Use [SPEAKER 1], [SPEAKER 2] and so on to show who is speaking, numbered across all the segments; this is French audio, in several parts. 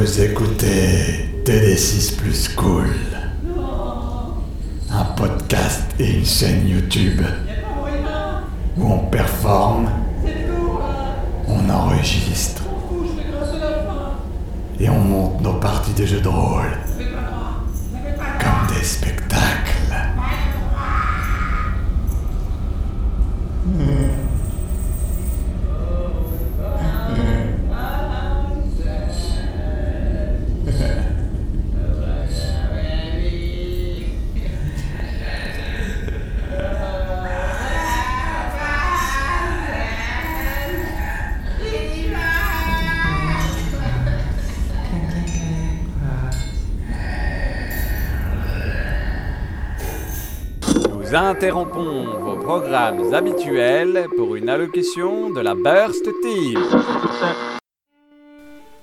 [SPEAKER 1] Vous écoutez TD6 Plus Cool. Un podcast et une chaîne YouTube où on performe, on enregistre et on monte nos parties de jeux de rôle
[SPEAKER 2] interrompons vos programmes habituels pour une allocution de la Burst Team.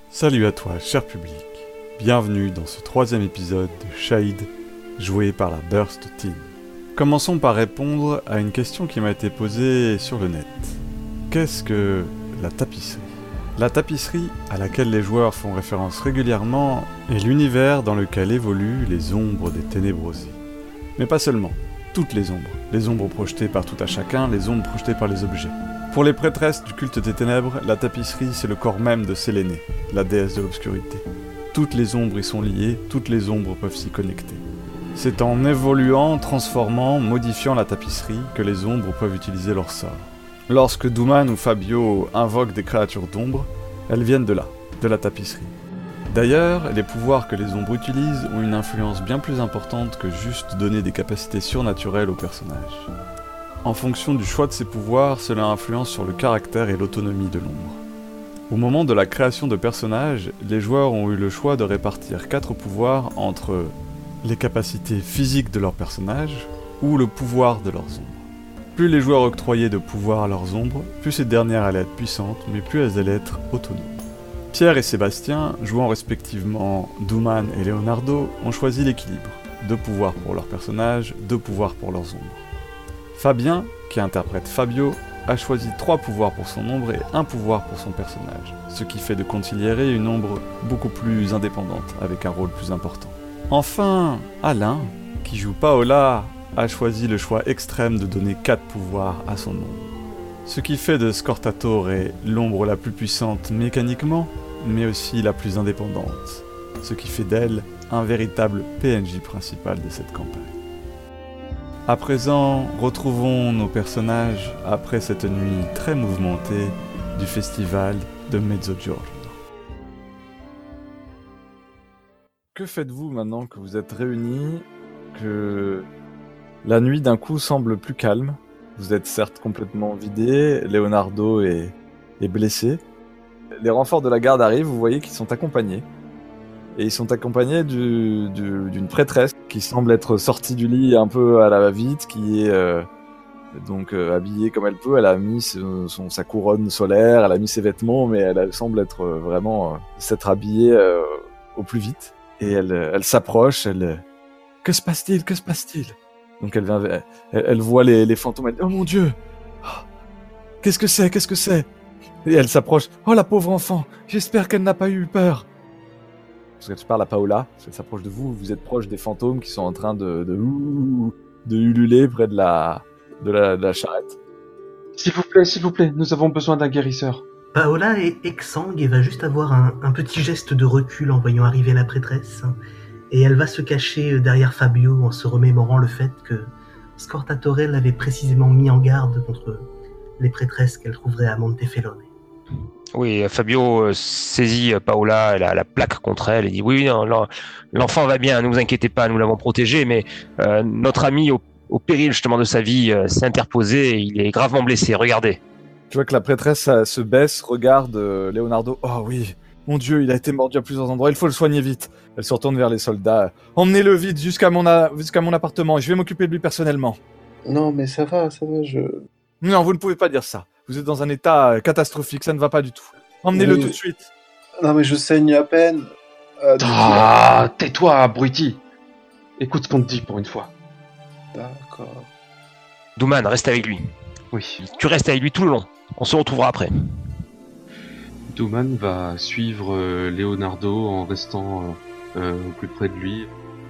[SPEAKER 3] Salut à toi, cher public. Bienvenue dans ce troisième épisode de Shade, joué par la Burst Team. Commençons par répondre à une question qui m'a été posée sur le net. Qu'est-ce que la tapisserie? La tapisserie, à laquelle les joueurs font référence régulièrement, est l'univers dans lequel évoluent les ombres des ténébrosés. Mais pas seulement toutes les ombres. Les ombres projetées par tout à chacun, les ombres projetées par les objets. Pour les prêtresses du culte des ténèbres, la tapisserie, c'est le corps même de Sélénée, la déesse de l'obscurité. Toutes les ombres y sont liées, toutes les ombres peuvent s'y connecter. C'est en évoluant, transformant, modifiant la tapisserie que les ombres peuvent utiliser leur sort. Lorsque Douman ou Fabio invoquent des créatures d'ombre, elles viennent de là, de la tapisserie. D'ailleurs, les pouvoirs que les ombres utilisent ont une influence bien plus importante que juste donner des capacités surnaturelles aux personnages. En fonction du choix de ces pouvoirs, cela influence sur le caractère et l'autonomie de l'ombre. Au moment de la création de personnages, les joueurs ont eu le choix de répartir quatre pouvoirs entre les capacités physiques de leurs personnages ou le pouvoir de leurs ombres. Plus les joueurs octroyaient de pouvoir à leurs ombres, plus ces dernières allaient être puissantes, mais plus elles allaient être autonomes. Pierre et Sébastien, jouant respectivement Douman et Leonardo, ont choisi l'équilibre. Deux pouvoirs pour leurs personnages, deux pouvoirs pour leurs ombres. Fabien, qui interprète Fabio, a choisi trois pouvoirs pour son ombre et un pouvoir pour son personnage, ce qui fait de Conciliere une ombre beaucoup plus indépendante, avec un rôle plus important. Enfin, Alain, qui joue Paola, a choisi le choix extrême de donner quatre pouvoirs à son ombre. Ce qui fait de Scortatore l'ombre la plus puissante mécaniquement, mais aussi la plus indépendante, ce qui fait d'elle un véritable PNJ principal de cette campagne. À présent, retrouvons nos personnages après cette nuit très mouvementée du festival de Mezzogiorno. Que faites-vous maintenant que vous êtes réunis, que la nuit d'un coup semble plus calme? Vous êtes certes complètement vidé, Leonardo est, est blessé, les renforts de la garde arrivent, vous voyez qu'ils sont accompagnés. Et ils sont accompagnés du- du- d'une prêtresse qui semble être sortie du lit un peu à la va-vite, qui est euh, donc euh, habillée comme elle peut. Elle a mis son, sa couronne solaire, elle a mis ses vêtements, mais elle, semble être euh, vraiment euh, s'être habillée au plus vite. Et elle, elle s'approche, elle... Que se passe-t-il? Que se passe-t-il? Donc elle vient, elle, elle voit les, les fantômes, elle dit Oh mon Dieu Ah, Qu'est-ce que c'est? Qu'est-ce que c'est? Et elle s'approche. Oh la pauvre enfant, j'espère qu'elle n'a pas eu peur. Parce que je parle à Paola, elle s'approche de vous, vous êtes proche des fantômes qui sont en train de de, de ululer près de la de la, de la charrette.
[SPEAKER 4] S'il vous plaît, s'il vous plaît, nous avons besoin d'un guérisseur.
[SPEAKER 5] Paola est exsangue et va juste avoir un, un petit geste de recul en voyant arriver la prêtresse. Et elle va se cacher derrière Fabio en se remémorant le fait que Scortatore l'avait précisément mis en garde contre les prêtresses qu'elle trouverait à Montefelone.
[SPEAKER 6] Oui, Fabio euh, saisit euh, Paola, elle a la plaque contre elle et dit oui, l'enfant va bien, ne vous inquiétez pas, nous l'avons protégé, mais euh, notre ami au, au péril justement de sa vie euh, s'est interposé et il est gravement blessé. Regardez.
[SPEAKER 3] Tu vois que la prêtresse euh, se baisse, regarde euh, Leonardo. Oh oui, mon Dieu, il a été mordu à plusieurs endroits, il faut le soigner vite. Elle se retourne vers les soldats. Emmenez-le vite jusqu'à mon, jusqu'à mon appartement, je vais m'occuper de lui personnellement.
[SPEAKER 4] Non, mais ça va, ça va, je.
[SPEAKER 3] Non, vous ne pouvez pas dire ça. Vous êtes dans un état euh, catastrophique, ça ne va pas du tout. Emmenez-le
[SPEAKER 4] Oui.
[SPEAKER 3] tout de suite.
[SPEAKER 4] Non, mais je saigne à peine. Euh,
[SPEAKER 6] Ah, tais-toi, abruti.
[SPEAKER 4] Écoute ce qu'on te dit pour une fois.
[SPEAKER 7] D'accord.
[SPEAKER 6] Douman, reste avec lui.
[SPEAKER 4] Oui.
[SPEAKER 6] Tu restes avec lui tout le long. On se retrouvera après.
[SPEAKER 4] Douman va suivre euh, Leonardo en restant euh, euh, au plus près de lui.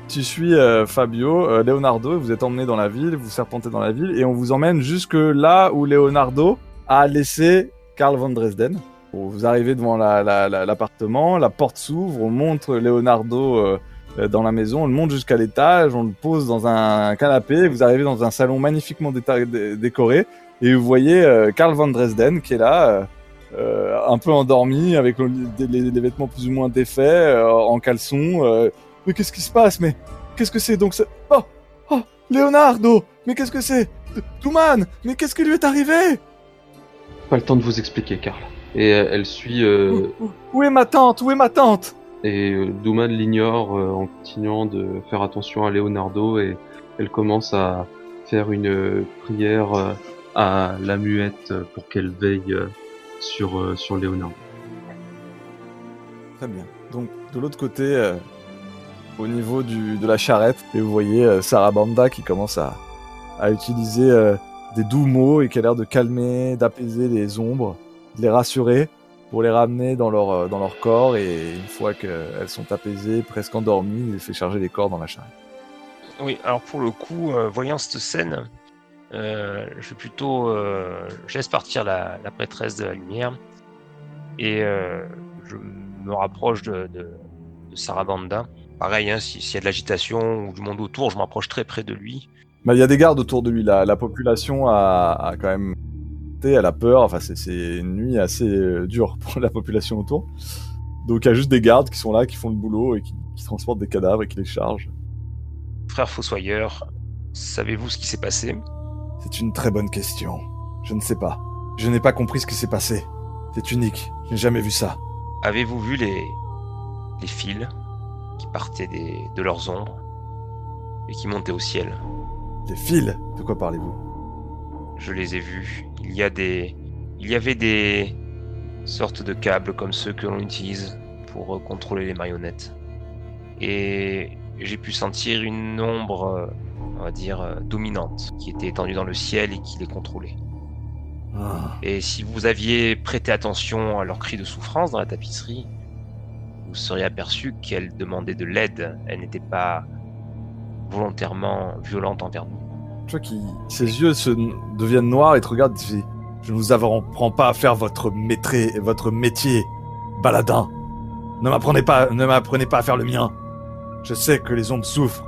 [SPEAKER 3] Tu suis euh, Fabio, euh, Leonardo, vous êtes emmené dans la ville, vous serpentez dans la ville, et on vous emmène jusque là où Leonardo a laissé Karl von Dresden. Vous arrivez devant la- la- la- l'appartement, la, porte s'ouvre, on montre Leonardo euh, dans la maison, on le monte jusqu'à l'étage, on le pose dans un canapé, vous arrivez dans un salon magnifiquement décoré, et vous voyez Karl von Dresden qui est là, un peu endormi, avec le- les, vêtements plus ou moins défaits, en caleçon. Mais qu'est-ce qui se passe? Mais qu'est-ce que c'est donc ça Oh! Oh! Leonardo! Mais qu'est-ce que c'est? Touman Mais qu'est-ce qui lui est arrivé?
[SPEAKER 4] Pas le temps de vous expliquer, Karl. Et euh, elle suit euh,
[SPEAKER 3] où, où- où est ma tante? Où est ma tante?
[SPEAKER 4] Et euh, Douman l'ignore euh, en continuant de faire attention à Leonardo et elle commence à faire une prière à la muette pour qu'elle veille sur sur Leonardo.
[SPEAKER 3] Très bien. Donc de l'autre côté, au niveau de la charrette, et vous voyez euh, Sarah Banda qui commence à, utiliser euh, des doux mots et qui a l'air de calmer, d'apaiser les ombres, de les rassurer pour les ramener dans leur, euh, dans leur corps et une fois qu'elles sont apaisées, presque endormies, il fait charger les corps dans la charrette.
[SPEAKER 6] Oui, alors pour le coup, voyant cette scène, je vais plutôt. euh, je laisse partir la, la prêtresse de la lumière et je me rapproche de, de, de Sarabanda. Pareil, hein, si- s'il y a de l'agitation ou du monde autour, je m'approche très près de lui.
[SPEAKER 3] Bah, il y a des gardes autour de lui. La, la population a, a quand même. Elle a peur. Enfin, c'est- c'est une nuit assez euh, dure pour la population autour. Donc, il y a juste des gardes qui sont là, qui font le boulot et qui, qui transportent des cadavres et qui les chargent.
[SPEAKER 6] Frère Fossoyeur, savez-vous ce qui s'est passé?
[SPEAKER 3] C'est une très bonne question. Je ne sais pas. Je n'ai pas compris ce qui s'est passé. C'est unique. Je n'ai jamais vu ça.
[SPEAKER 6] Avez-vous vu les, les fils? Partaient des, de leurs ombres et qui montaient au ciel
[SPEAKER 3] Des fils De quoi parlez-vous?
[SPEAKER 6] Je les ai vus. Il y a des, il y avait des sortes de câbles comme ceux que l'on utilise pour contrôler les marionnettes. Et j'ai pu sentir une ombre, on va dire, dominante, qui était étendue dans le ciel et qui les contrôlait.
[SPEAKER 3] Ah.
[SPEAKER 6] Et si vous aviez prêté attention à leurs cris de souffrance dans la tapisserie, vous seriez aperçu qu'elles demandaient de l'aide. Elles n'étaient pas volontairement violentes envers nous.
[SPEAKER 3] Tu vois qu'il, ses yeux se deviennent noirs et te regarde. Il fait, Je ne vous apprends pas à faire votre maîtré, votre métier, baladin. Ne m'apprenez pas, ne m'apprenez pas à faire le mien. Je sais que les ombres souffrent,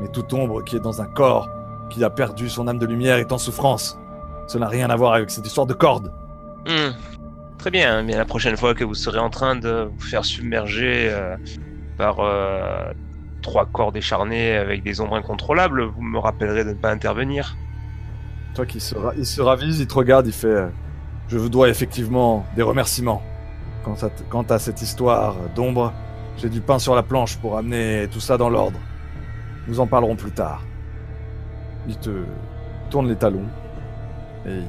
[SPEAKER 3] mais toute ombre qui est dans un corps qui a perdu son âme de lumière est en souffrance. Cela n'a rien à voir avec cette histoire de corde.
[SPEAKER 6] Hmm. Très bien, mais la prochaine fois que vous serez en train de vous faire submerger euh, par euh, trois corps décharnés avec des ombres incontrôlables, vous me rappellerez de ne pas intervenir.
[SPEAKER 3] Toi qui se, il se ravise, il te regarde, il fait euh, Je vous dois effectivement des remerciements. Quant à, quant à cette histoire d'ombre, j'ai du pain sur la planche pour amener tout ça dans l'ordre. Nous en parlerons plus tard. Il te tourne les talons et il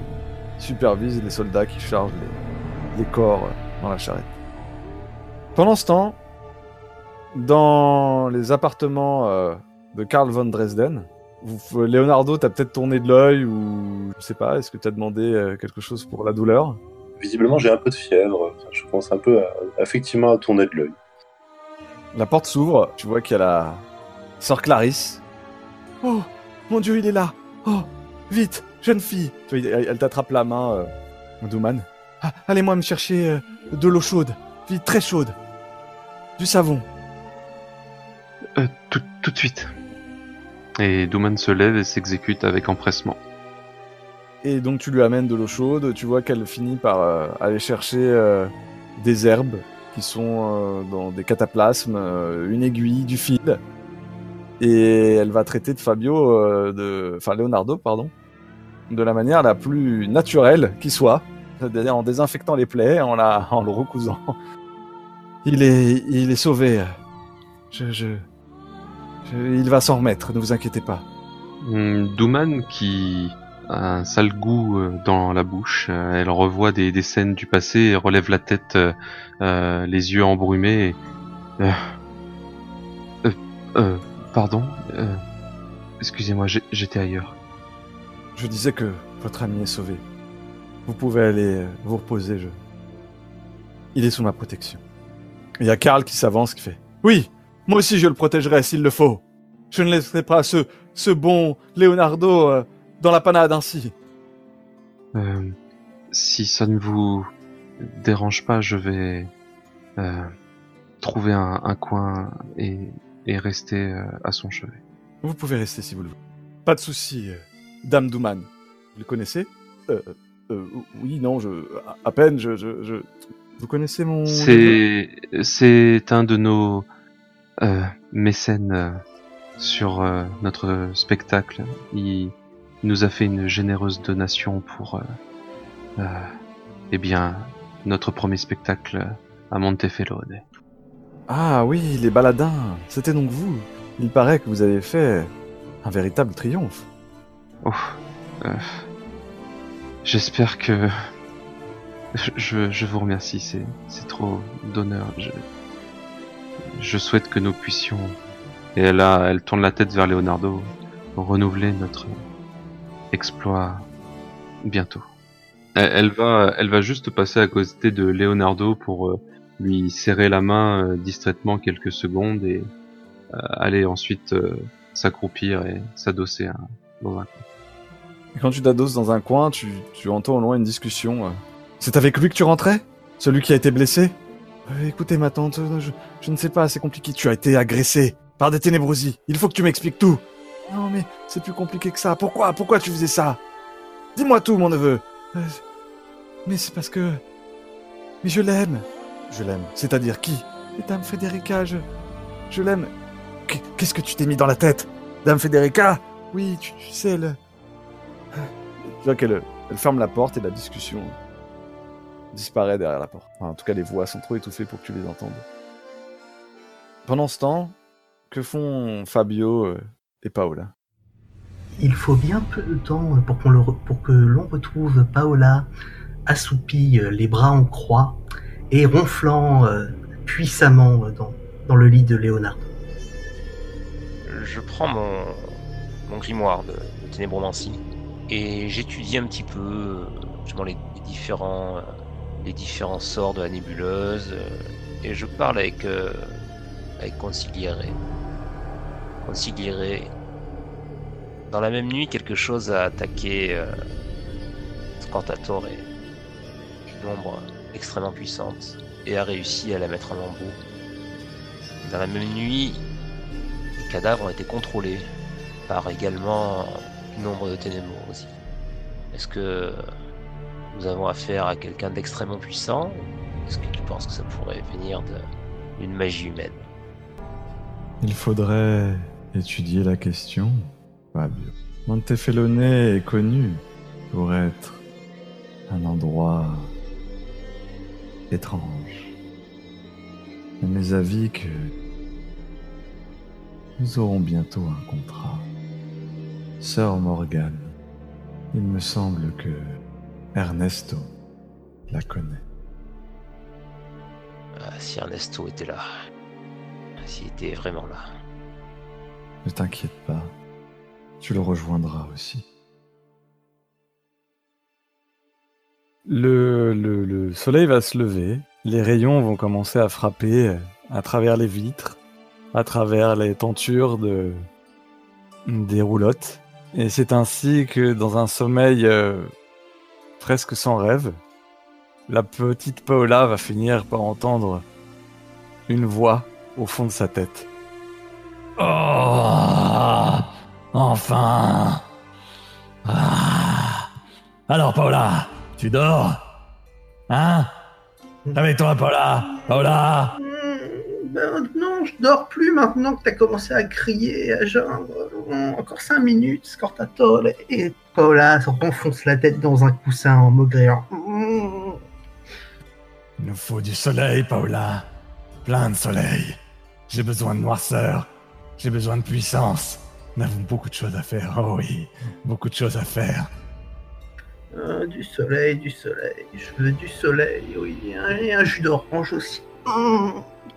[SPEAKER 3] supervise les soldats qui chargent les, les corps dans la charrette. Pendant ce temps, dans les appartements euh, de Karl von Dresden, vous, Leonardo, t'as peut-être tourné de l'œil ou je sais pas, est-ce que t'as demandé euh, quelque chose pour la douleur?
[SPEAKER 7] Visiblement, j'ai un peu de fièvre. Enfin, je commence un peu à, effectivement à tourner de l'œil.
[SPEAKER 3] La porte s'ouvre, tu vois qu'il y a la sœur Clarisse. Oh, mon dieu, il est là Oh, vite, jeune fille elle t'attrape la main, euh, Douman. Ah, Allez-moi me chercher euh, de l'eau chaude, vite, très chaude. Du savon.
[SPEAKER 4] Euh, tout, tout de suite. Et Douman se lève et s'exécute avec empressement.
[SPEAKER 3] Et donc tu lui amènes de l'eau chaude, tu vois qu'elle finit par euh, aller chercher euh, des herbes qui sont euh, dans des cataplasmes, euh, une aiguille, du fil. Et elle va traiter de Fabio, euh, de... enfin Leonardo, pardon, de la manière la plus naturelle qui soit, c'est-à-dire en désinfectant les plaies, en, la... en le recousant. Il est, il est sauvé. Je, je... je- Il va s'en remettre, ne vous inquiétez pas.
[SPEAKER 4] Hum, Douman, qui a un sale goût euh, dans la bouche, euh, elle revoit des, des scènes du passé et relève la tête, euh, les yeux embrumés. et, euh, euh, euh, pardon euh, Excusez-moi, j'étais ailleurs.
[SPEAKER 3] Je disais que votre ami est sauvé. Vous pouvez aller euh, vous reposer. Je, il est sous ma protection. Il y a Karl qui s'avance, qui fait Oui, moi aussi je le protégerai s'il le faut. Je ne laisserai pas ce, ce bon Leonardo euh, dans la panade ainsi.
[SPEAKER 4] Euh, si ça ne vous dérange pas, je vais euh, trouver un, un coin et, et rester à son chevet.
[SPEAKER 3] Vous pouvez rester si vous le voulez. Pas de souci, Dame Douman. Vous le connaissez? Euh, Oui, non, je, à, peine, je, je, je- Vous connaissez mon...
[SPEAKER 4] C'est c'est un de nos euh, mécènes euh, sur euh, notre spectacle. Il nous a fait une généreuse donation pour euh, euh, eh bien notre premier spectacle à Montefelone.
[SPEAKER 3] Ah oui, les baladins, c'était donc vous. Il paraît que vous avez fait un véritable triomphe.
[SPEAKER 4] Oh, euh, j'espère que je- je, vous remercie. C'est trop d'honneur. Je, je souhaite que nous puissions et là, elle tourne la tête vers Leonardo, renouveler notre exploit bientôt. Elle, va, elle va juste passer à côté de Leonardo pour euh, lui serrer la main euh, distraitement quelques secondes et euh, aller ensuite s'accroupir et s'adosser dans un coin.
[SPEAKER 3] Et quand tu t'adosses dans un coin, tu, entends au loin une discussion. euh. C'est avec lui que tu rentrais? Celui qui a été blessé? Euh, Écoutez, ma tante, euh, je, ne sais pas, c'est compliqué. Tu as été agressé par des ténébrosis. Il faut que tu m'expliques tout. Non, mais c'est plus compliqué que ça. Pourquoi? Pourquoi tu faisais ça? Dis-moi tout, mon neveu. Mais c'est parce que... Mais je l'aime. Je l'aime. C'est-à-dire qui? Dame Federica, je... Je l'aime. Qu- Qu'est-ce que tu t'es mis dans la tête? Dame Federica? Oui, tu, tu sais, le... Tu vois qu'elle elle ferme la porte et la discussion disparaît derrière la porte. Enfin, en tout cas, les voix sont trop étouffées pour que tu les entendes. Pendant ce temps, que font Fabio euh, et Paola?
[SPEAKER 5] Il faut bien peu de temps pour, qu'on le re- pour que l'on retrouve Paola assoupie, euh, les bras en croix et ronflant euh, puissamment dans, dans le lit de Léonard.
[SPEAKER 6] Je prends mon, mon grimoire de, de ténébromancie et j'étudie un petit peu euh, justement les, les différents euh, les différents sorts de la nébuleuse euh, et je parle avec euh, avec Consigliere. Consigliere. Dans la même nuit, quelque chose a attaqué euh, Scortatore, une ombre extrêmement puissante, et a réussi à la mettre en lambeaux. Dans la même nuit, les cadavres ont été contrôlés par également nombre de ténèbres aussi. Est-ce que nous avons affaire à quelqu'un d'extrêmement puissant Est-ce que tu penses que ça pourrait venir d'une magie humaine?
[SPEAKER 3] Il faudrait étudier la question, Fabio. Montefelone est connu pour être un endroit étrange. Et mes avis que nous aurons bientôt un contrat. Sœur Morgane, il me semble que Ernesto la connaît.
[SPEAKER 6] Ah, Si Ernesto était là, s'il était vraiment là.
[SPEAKER 3] Ne t'inquiète pas, tu le rejoindras aussi. Le, le, le soleil va se lever, les rayons vont commencer à frapper à travers les vitres, à travers les tentures de, des roulottes. Et c'est ainsi que dans un sommeil euh, presque sans rêve, la petite Paola va finir par entendre une voix au fond de sa tête.
[SPEAKER 8] Oh Enfin. Ah. Alors, Paola, tu dors? Hein? Réveille-toi, Paola. Paola
[SPEAKER 5] Ben, non, je dors plus maintenant que t'as commencé à crier et à geindre. Encore cinq minutes, Scortatore. Et Paola se renfonce la tête dans un coussin en maugréant.
[SPEAKER 8] Il nous faut du soleil, Paola. Plein de soleil. J'ai besoin de noirceur. J'ai besoin de puissance. Nous avons beaucoup de choses à faire. Oh oui, beaucoup de choses à faire.
[SPEAKER 5] Euh, du soleil, du soleil. Je veux du soleil, oui. Et un jus d'orange aussi.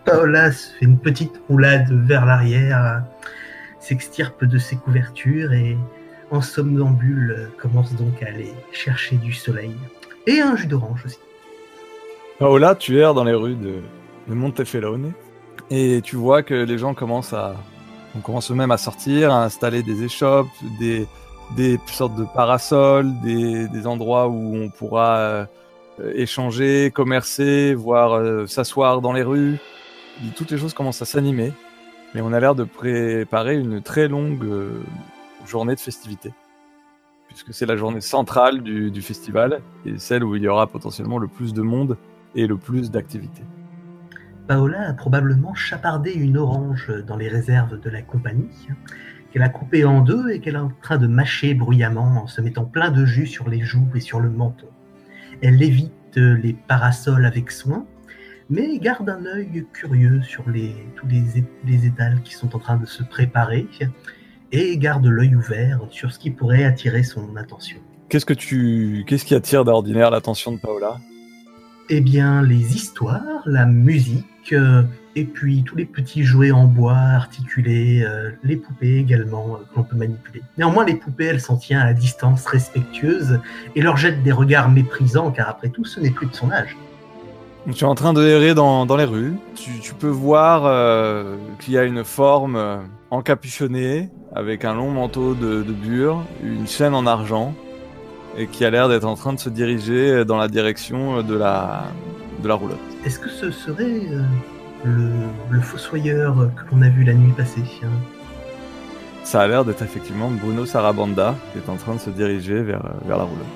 [SPEAKER 5] Paola se fait une petite roulade vers l'arrière, s'extirpe de ses couvertures et, en somnambule, commence donc à aller chercher du soleil. Et un jus d'orange aussi.
[SPEAKER 3] Paola, tu erres dans les rues de, de Montefelone et tu vois que les gens commencent à, on commence même à sortir, à installer des échoppes, des, des sortes de parasols, des, des endroits où on pourra euh, échanger, commercer, voire euh, s'asseoir dans les rues. Toutes les choses commencent à s'animer, mais on a l'air de préparer une très longue euh, journée de festivités, puisque c'est la journée centrale du, du festival et celle où il y aura potentiellement le plus de monde et le plus d'activités.
[SPEAKER 5] Paola a probablement chapardé une orange dans les réserves de la compagnie, qu'elle a coupée en deux et qu'elle est en train de mâcher bruyamment en se mettant plein de jus sur les joues et sur le menton. Elle évite les parasols avec soin, mais garde un œil curieux sur les, tous les, étals qui sont en train de se préparer et garde l'œil ouvert sur ce qui pourrait attirer son attention.
[SPEAKER 3] Qu'est-ce que tu, qu'est-ce qui attire d'ordinaire l'attention de Paola?
[SPEAKER 5] Eh bien, les histoires, la musique, euh, et puis tous les petits jouets en bois articulés, euh, les poupées également euh, que l'on peut manipuler. Néanmoins, les poupées, elle s'en tient à distance respectueuse et leur jette des regards méprisants, car après tout, ce n'est plus de son âge.
[SPEAKER 3] Donc, Tu es en train de errer dans, dans les rues. Tu, tu peux voir euh, qu'il y a une forme encapuchonnée avec un long manteau de, de bure, une chaîne en argent et qui a l'air d'être en train de se diriger dans la direction de la, de la roulotte.
[SPEAKER 5] Est-ce que ce serait le, le fossoyeur que l'on a vu la nuit passée
[SPEAKER 3] Ça a l'air d'être effectivement Bruno Sarabanda qui est en train de se diriger vers, euh, vers la roulotte.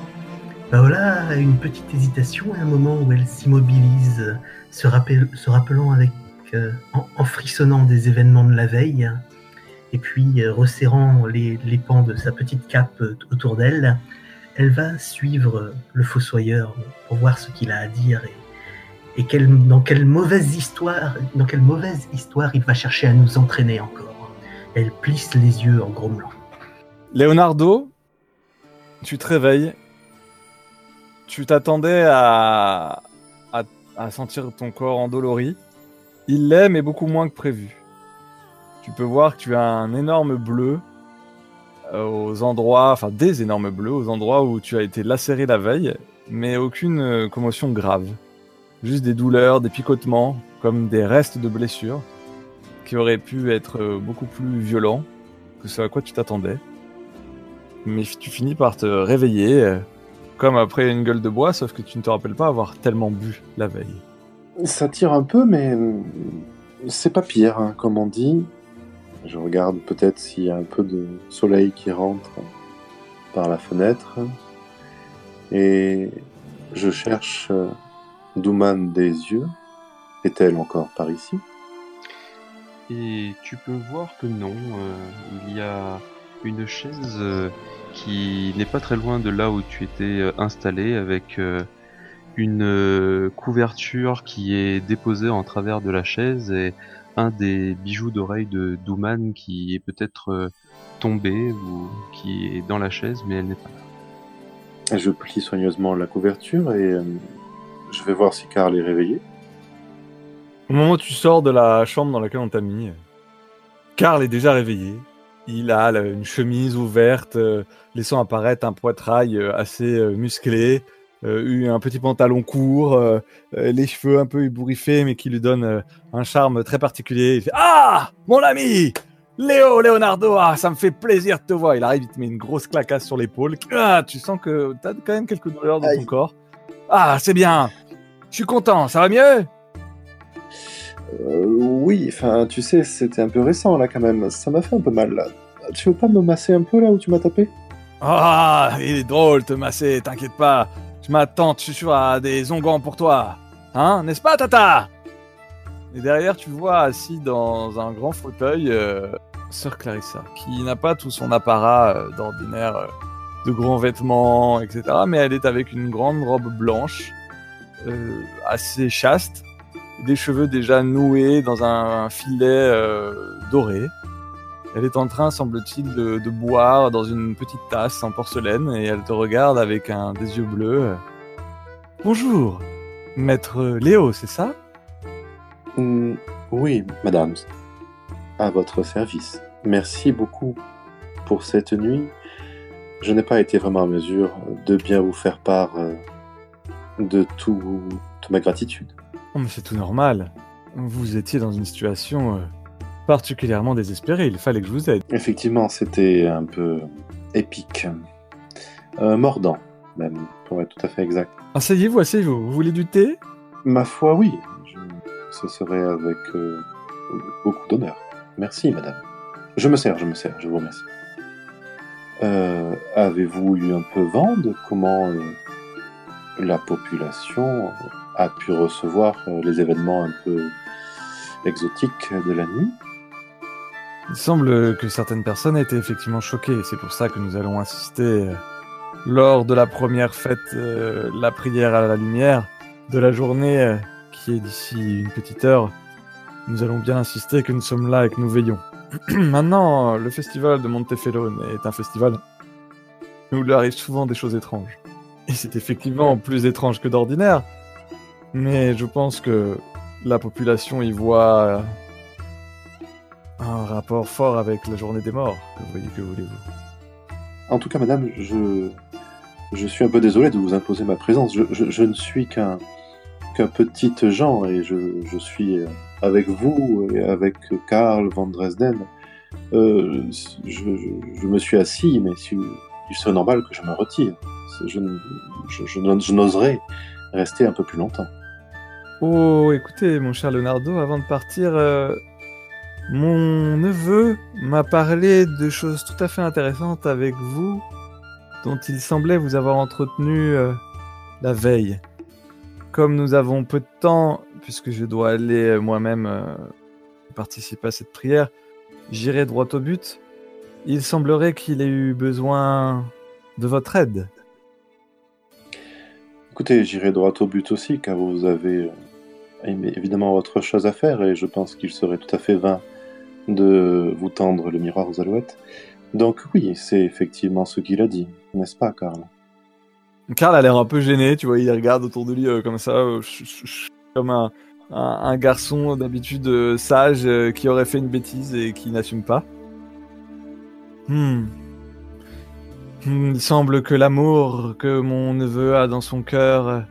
[SPEAKER 5] Paola a une petite hésitation un moment où elle s'immobilise, se, rappel- se rappelant avec, euh, en, en frissonnant des événements de la veille, et puis euh, resserrant les, les pans de sa petite cape autour d'elle, elle va suivre le fossoyeur pour voir ce qu'il a à dire et, et dans quelle mauvaise histoire, dans quelle mauvaise histoire il va chercher à nous entraîner encore. Elle plisse les yeux en grommelant.
[SPEAKER 3] Leonardo, tu te réveilles. Tu t'attendais à sentir ton corps endolori. Il l'est, mais beaucoup moins que prévu. Tu peux voir que tu as un énorme bleu euh, aux endroits, enfin des énormes bleus aux endroits où tu as été lacéré la veille, mais aucune euh, commotion grave. Juste des douleurs, des picotements, comme des restes de blessures, qui auraient pu être euh, beaucoup plus violents que ce à quoi tu t'attendais mais tu finis par te réveiller, euh, comme après une gueule de bois, sauf que tu ne te rappelles pas avoir tellement bu la veille.
[SPEAKER 7] Ça tire un peu, mais hum, c'est pas pire, hein, comme on dit. Je regarde peut-être s'il y a un peu de soleil qui rentre par la fenêtre. Et je cherche euh, Douman des yeux. Est-elle encore par ici?
[SPEAKER 4] Et tu peux voir que non, euh, il y a une chaise euh, qui n'est pas très loin de là où tu étais euh, installé avec euh, une couverture qui est déposée en travers de la chaise et un des bijoux d'oreille de Douman qui est peut-être tombé ou qui est dans la chaise mais elle n'est pas là.
[SPEAKER 7] Je plie soigneusement la couverture et je vais voir si Karl est réveillé.
[SPEAKER 3] Au moment où tu sors de la chambre dans laquelle on t'a mis, Karl est déjà réveillé. Il a une chemise ouverte, euh, laissant apparaître un poitrail euh, assez euh, musclé, euh, eu un petit pantalon court, euh, les cheveux un peu ébouriffés, mais qui lui donnent euh, un charme très particulier. Il fait Ah Mon ami Léo, Leonardo, ah, ça me fait plaisir de te voir. Il arrive, il te met une grosse clacasse sur l'épaule. Ah, tu sens que tu as quand même quelques douleurs dans ton
[SPEAKER 7] Aïe.
[SPEAKER 3] corps. Ah, c'est bien. Je suis content. Ça va mieux?
[SPEAKER 7] Euh, oui, enfin, tu sais, c'était un peu récent là quand même. Ça m'a fait un peu mal là. Tu veux pas me masser un peu là où tu m'as tapé?
[SPEAKER 3] Ah, il est drôle te masser, t'inquiète pas. Je m'attends, je suis à des onguents pour toi. Hein, n'est-ce pas, Tata? Et derrière, tu vois assis dans un grand fauteuil euh, Sœur Clarissa, qui n'a pas tout son apparat euh, d'ordinaire euh, de grands vêtements, etc. Mais elle est avec une grande robe blanche, euh, assez chaste, des cheveux déjà noués dans un, filet euh, doré. Elle est en train, semble-t-il, de, boire dans une petite tasse en porcelaine et elle te regarde avec un des yeux bleus. Bonjour, maître Léo, c'est ça?
[SPEAKER 7] Hmm, Oui, madame. À votre service. Merci beaucoup pour cette nuit. Je n'ai pas été vraiment à mesure de bien vous faire part euh, de tout, toute ma gratitude.
[SPEAKER 3] Oh, mais c'est tout normal. Vous étiez dans une situation euh, particulièrement désespérée. Il fallait que je vous aide.
[SPEAKER 7] Effectivement, c'était un peu épique. Euh, mordant, même, pour être tout à fait exact.
[SPEAKER 3] Asseyez-vous, asseyez-vous. Vous voulez du thé?
[SPEAKER 7] Ma foi, oui. Je- Ce serait avec euh, beaucoup d'honneur. Merci, madame. Je me sers, je me sers, je vous remercie. Euh, Avez-vous eu un peu vent de comment la population a pu recevoir euh, les événements un peu exotiques de la nuit
[SPEAKER 3] Il semble que certaines personnes étaient effectivement choquées. C'est pour ça que nous allons assister euh, lors de la première fête, euh, la prière à la lumière de la journée qui est d'ici une petite heure. Nous allons bien insister que nous sommes là et que nous veillons. Maintenant, le festival de Montefelone est un festival où il arrive souvent des choses étranges. Et c'est effectivement plus étrange que d'ordinaire. Mais je pense que la population y voit un rapport fort avec la journée des morts. Que voyez que voulez-vous
[SPEAKER 7] En tout cas, madame, je, suis un peu désolé de vous imposer ma présence. Je, ne suis qu'un petit Jean et je, suis avec vous et avec Karl van Dresden. Euh, je, je- me suis assis, mais il serait normal que je me retire. Je, je, je n'o- je n'oserais rester un peu plus longtemps.
[SPEAKER 3] Oh, écoutez, mon cher Leonardo, avant de partir, euh, mon neveu m'a parlé de choses tout à fait intéressantes avec vous, dont il semblait vous avoir entretenu euh, la veille. Comme nous avons peu de temps, puisque je dois aller euh, moi-même participer à cette prière, j'irai droit au but. Il semblerait qu'il ait eu besoin de votre aide.
[SPEAKER 7] Écoutez, j'irai droit au but aussi, car vous avez euh, évidemment autre chose à faire, et je pense qu'il serait tout à fait vain de vous tendre le miroir aux alouettes. Donc oui, c'est effectivement ce qu'il a dit, n'est-ce pas, Karl?
[SPEAKER 3] Karl a l'air un peu gêné, tu vois, il regarde autour de lui euh, comme ça, euh, comme un, un, un garçon d'habitude euh, sage qui aurait fait une bêtise et qui n'assume pas. Hmm. Hmm, Il semble que l'amour que mon neveu a dans son cœur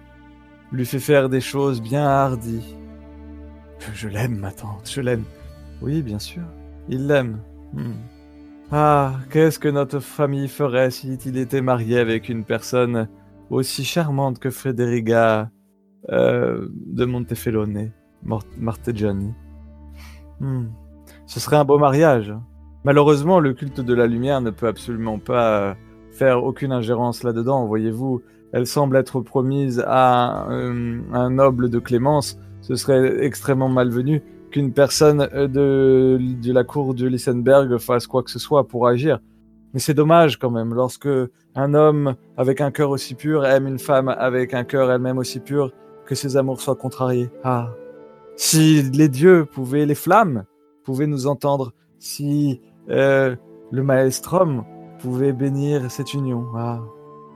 [SPEAKER 3] lui fait faire des choses bien hardies. Je, l'aime, ma tante, je l'aime. Oui, bien sûr, il l'aime. Hmm. Ah, qu'est-ce que notre famille ferait s'il était marié avec une personne aussi charmante que Frederica euh, de Montefelone, Martegiani. Hmm. Ce serait un beau mariage. Malheureusement, le culte de la lumière ne peut absolument pas euh, faire aucune ingérence là-dedans. Voyez-vous, elle semble être promise à euh, un noble de Clémence. Ce serait extrêmement malvenu qu'une personne euh, de, la cour de Lissenberg fasse quoi que ce soit pour agir. Mais c'est dommage quand même, lorsque un homme avec un cœur aussi pur aime une femme avec un cœur elle-même aussi pur, que ses amours soient contrariés. Ah, si les dieux pouvaient, les flammes pouvaient nous entendre, si euh, le maelstrom pouvait bénir cette union. Ah,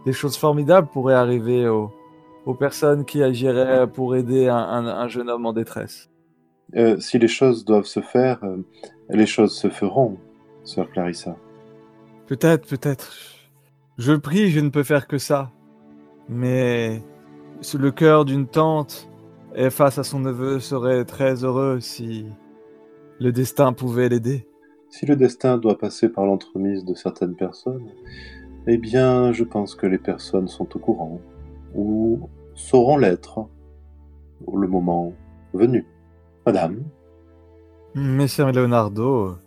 [SPEAKER 3] des choses formidables pourraient arriver aux, aux personnes qui agiraient pour aider un, un- un jeune homme en détresse.
[SPEAKER 7] Euh, Si les choses doivent se faire, euh, les choses se feront, sœur Clarissa.
[SPEAKER 3] Peut-être, peut-être. Je prie, je ne peux faire que ça. Mais le cœur d'une tante et face à son neveu serait très heureux si le destin pouvait l'aider.
[SPEAKER 7] Si le destin doit passer par l'entremise de certaines personnes, eh bien, je pense que les personnes sont au courant, ou sauront l'être, le moment venu. Madame,
[SPEAKER 3] Messieurs Leonardo,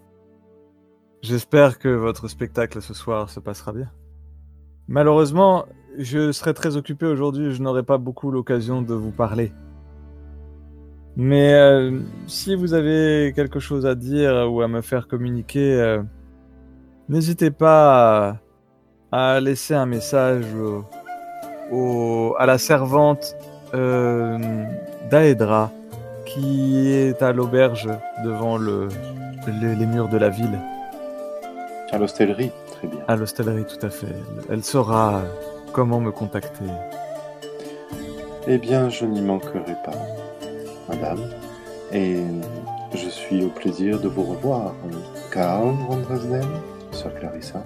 [SPEAKER 3] j'espère que votre spectacle ce soir se passera bien. Malheureusement, je serai très occupé aujourd'hui, je n'aurai pas beaucoup l'occasion de vous parler. Mais euh, si vous avez quelque chose à dire ou à me faire communiquer, euh, n'hésitez pas à, à laisser un message au- au- à la servante euh, d'Aedra qui est à l'auberge devant le, le- les murs de la ville,
[SPEAKER 7] à l'hostellerie, très bien.
[SPEAKER 3] à l'hostellerie tout à fait. Elle, elle saura comment me contacter.
[SPEAKER 7] Eh bien, je n'y manquerai pas, madame, et je suis au plaisir de vous revoir, Karl von Dresden, sœur Clarissa.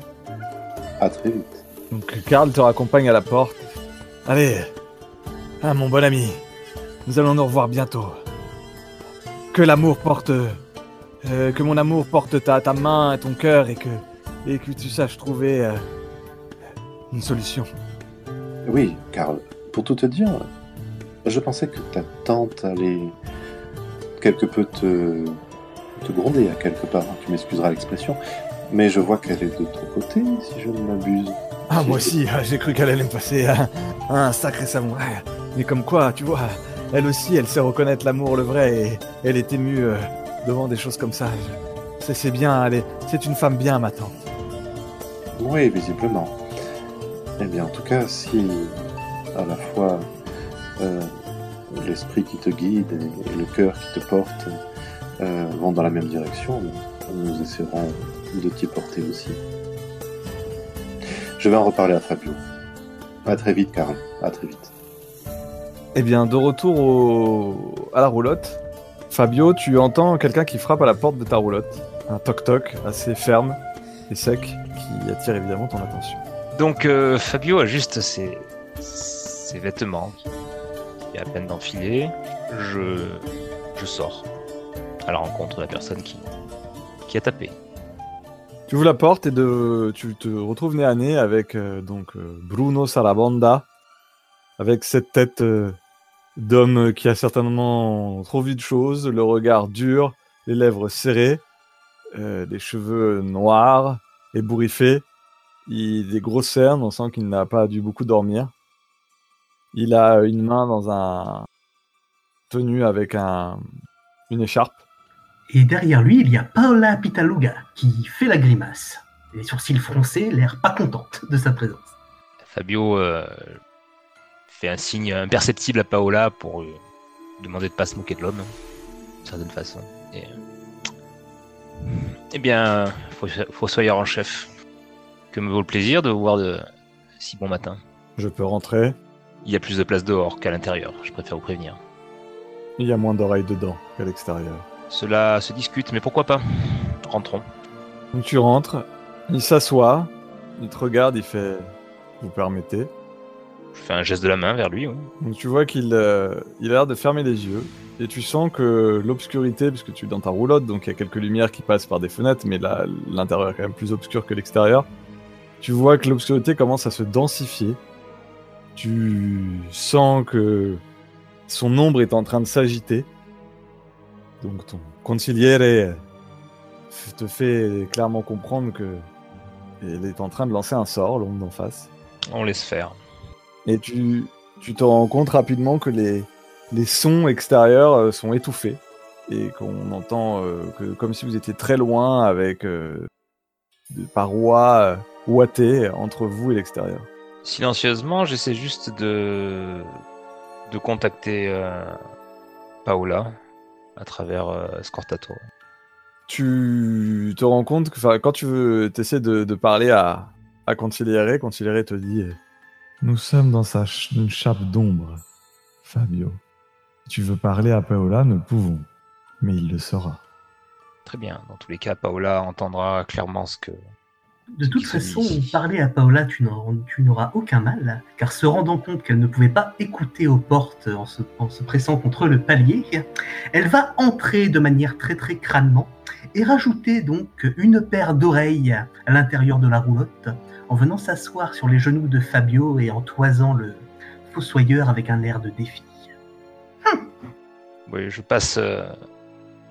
[SPEAKER 7] À très vite.
[SPEAKER 3] Donc Karl te raccompagne à la porte. Allez, Ah, mon bon ami, nous allons nous revoir bientôt. Que l'amour porte. euh, que mon amour porte ta, ta main et ton cœur et que. et que tu saches trouver. euh, une solution.
[SPEAKER 7] Oui, Karl, pour tout te dire, je pensais que ta tante allait quelque peu te, te gronder à quelque part. Tu m'excuseras l'expression, mais je vois qu'elle est de ton côté, si je ne m'abuse.
[SPEAKER 3] Ah, moi aussi, ah, j'ai cru qu'elle allait me passer un, un sacré savon. Mais comme quoi, tu vois, elle aussi, elle sait reconnaître l'amour, le vrai, et elle est émue euh, devant des choses comme ça. C'est c'est bien, elle est- c'est une femme bien, ma tante.
[SPEAKER 7] Oui, visiblement. Eh bien, en tout cas, si à la fois euh, l'esprit qui te guide et, et le cœur qui te porte euh, vont dans la même direction, nous essaierons de t'y porter aussi. Je vais en reparler à Fabio. À très vite, Karl. À très vite.
[SPEAKER 3] Eh bien, de retour au... à la roulotte, Fabio, tu entends quelqu'un qui frappe à la porte de ta roulotte. Un toc-toc assez ferme et sec qui attire évidemment ton attention.
[SPEAKER 6] Donc euh, Fabio ajuste ses, ses vêtements, à peine d'enfiler. Je, je sors à la rencontre de la personne qui, qui a tapé.
[SPEAKER 3] Tu ouvres la porte et de... tu te retrouves nez à nez avec euh, donc euh, Bruno Sarabanda, avec cette tête euh, d'homme qui a certainement trop vu de choses, le regard dur, les lèvres serrées, des cheveux noirs, ébouriffés, des grosses cernes, on sent qu'il n'a pas dû beaucoup dormir. Il a une main dans un tenue avec un une écharpe.
[SPEAKER 5] Et derrière lui, il y a Paola Pitaluga qui fait la grimace. Les sourcils froncés, l'air pas contente de sa présence.
[SPEAKER 6] Fabio euh, fait un signe imperceptible à Paola pour lui demander de pas se moquer de l'homme, d'une certaine façon. Et, euh, eh bien, faut, Fossoyeur en chef, que me vaut le plaisir de vous voir de si bon matin.
[SPEAKER 3] Je peux rentrer.
[SPEAKER 6] Il y a plus de place dehors qu'à l'intérieur, je préfère vous prévenir.
[SPEAKER 3] Il y a moins d'oreilles dedans qu'à l'extérieur.
[SPEAKER 6] Cela se discute, mais pourquoi pas? Rentrons.
[SPEAKER 3] Donc tu rentres, il s'assoit, il te regarde, il fait Vous permettez?
[SPEAKER 6] Je fais un geste de la main vers lui. oui.
[SPEAKER 3] Donc tu vois qu'il euh, il a l'air de fermer les yeux, et tu sens que l'obscurité, puisque tu es dans ta roulotte, donc il y a quelques lumières qui passent par des fenêtres, mais là, l'intérieur est quand même plus obscur que l'extérieur. Tu vois que l'obscurité commence à se densifier. Tu sens que son ombre est en train de s'agiter. Donc ton conciliere te fait clairement comprendre que elle est en train de lancer un sort, l'ombre d'en face.
[SPEAKER 6] On laisse faire.
[SPEAKER 3] Et tu, tu te rends compte rapidement que les, les sons extérieurs euh, sont étouffés et qu'on entend euh, que, comme si vous étiez très loin avec euh, des parois euh, ouatées entre vous et l'extérieur.
[SPEAKER 6] Silencieusement, j'essaie juste de de contacter euh, Paola à travers euh, Scortato.
[SPEAKER 3] Tu te rends compte que quand tu veux, essaies de, de parler à, à Conciliere, Conciliere te dit euh, Nous sommes dans sa ch- une chape d'ombre, Fabio. Si tu veux parler à Paola, nous pouvons, mais il le saura.
[SPEAKER 6] Très bien. Dans tous les cas, Paola entendra clairement ce que.
[SPEAKER 5] De toute façon, parler à Paola, tu n'auras aucun mal, car se rendant compte qu'elle ne pouvait pas écouter aux portes en se, en se pressant contre le palier, elle va entrer de manière très très crânement et rajouter donc une paire d'oreilles à l'intérieur de la roulotte en venant s'asseoir sur les genoux de Fabio et en toisant le fossoyeur avec un air de défi.
[SPEAKER 6] Oui, je passe. euh,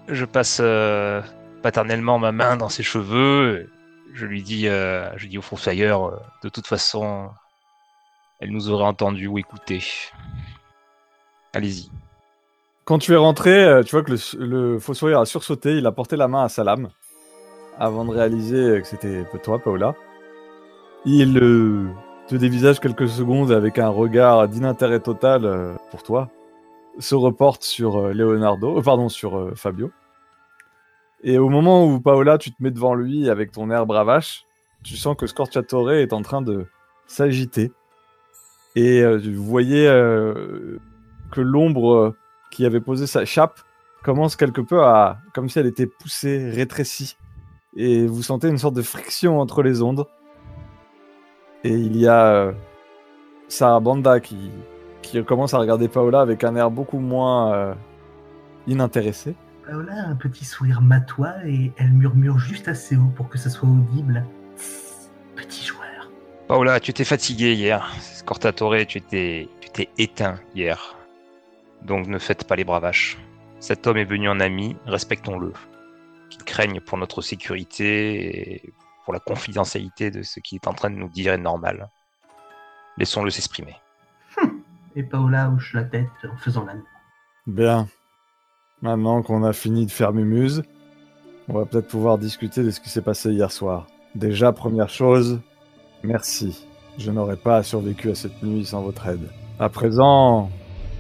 [SPEAKER 6] Je passe euh, paternellement ma main dans ses cheveux. Je lui dis, euh, je dis au fossoyeur, euh, de toute façon, elle nous aurait entendu ou écouté. Allez-y.
[SPEAKER 3] Quand tu es rentré, euh, tu vois que le, fossoyeur a sursauté, il a porté la main à sa lame avant de réaliser que c'était toi, Paola. Il te dévisage quelques secondes avec un regard d'inintérêt total pour toi, se reporte sur Leonardo, pardon, sur Fabio. Et au moment où Paola, tu te mets devant lui avec ton air bravache, tu sens que Scorciatore est en train de s'agiter. Et euh, vous voyez euh, que l'ombre euh, qui avait posé sa chape commence quelque peu à, comme si elle était poussée, rétrécie. Et vous sentez une sorte de friction entre les ondes. Et il y a euh, Sarabanda qui, qui commence à regarder Paola avec un air beaucoup moins inintéressé.
[SPEAKER 5] Paola a un petit sourire matois et elle murmure juste assez haut pour que ça soit audible. Petit joueur.
[SPEAKER 6] Paola, tu t'es fatigué hier. Scortatore, tu t'es, tu t'es éteint hier. Donc ne faites pas les bravaches. Cet homme est venu en ami, respectons-le. Qu'il craigne pour notre sécurité et pour la confidentialité de ce qu'il est en train de nous dire est normal. Laissons-le s'exprimer.
[SPEAKER 5] Et Paola hoche la tête en faisant la
[SPEAKER 3] Bien. Maintenant qu'on a fini de faire Mumuse, on va peut-être pouvoir discuter de ce qui s'est passé hier soir. Déjà, première chose, merci. Je n'aurais pas survécu à cette nuit sans votre aide. À présent,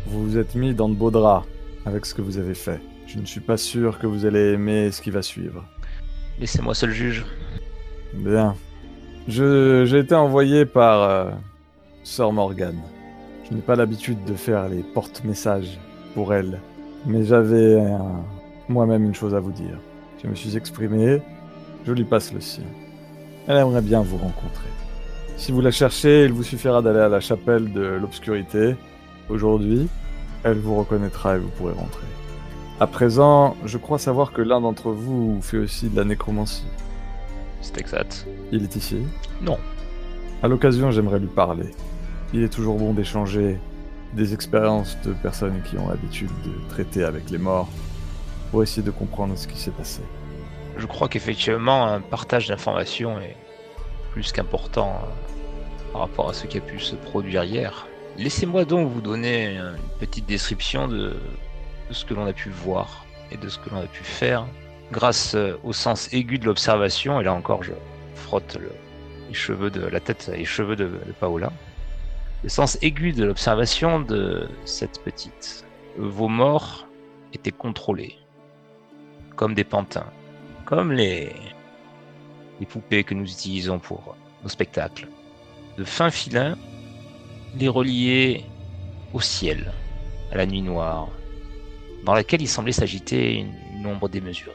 [SPEAKER 3] vous vous êtes mis dans de beaux draps avec ce que vous avez fait. Je ne suis pas sûr que vous allez aimer ce qui va suivre.
[SPEAKER 6] Laissez-moi seul juge.
[SPEAKER 3] Bien. Je, j'ai été envoyé par euh, Sœur Morgane. Je n'ai pas l'habitude de faire les porte-messages pour elle, mais j'avais euh, moi-même une chose à vous dire. Je me suis exprimé, je lui passe le sien. Elle aimerait bien vous rencontrer. Si vous la cherchez, il vous suffira d'aller à la chapelle de l'obscurité. Aujourd'hui, elle vous reconnaîtra et vous pourrez rentrer. À présent, je crois savoir que l'un d'entre vous fait aussi de la nécromancie.
[SPEAKER 6] C'est exact.
[SPEAKER 3] Il est ici?
[SPEAKER 6] Non.
[SPEAKER 3] À l'occasion, j'aimerais lui parler. Il est toujours bon d'échanger des expériences de personnes qui ont l'habitude de traiter avec les morts pour essayer de comprendre ce qui s'est passé.
[SPEAKER 6] Je crois qu'effectivement, un partage d'informations est plus qu'important euh, par rapport à ce qui a pu se produire hier. Laissez-moi donc vous donner une petite description de, de ce que l'on a pu voir et de ce que l'on a pu faire grâce euh, au sens aigu de l'observation. Et là encore, je frotte le- les cheveux de la tête et les cheveux de, de Paola. Le sens aigu de l'observation de cette petite. Vos morts étaient contrôlés, comme des pantins, comme les, poupées que nous utilisons pour nos spectacles. De fins filins, les reliés au ciel, à la nuit noire, dans laquelle il semblait s'agiter une, une ombre démesurée.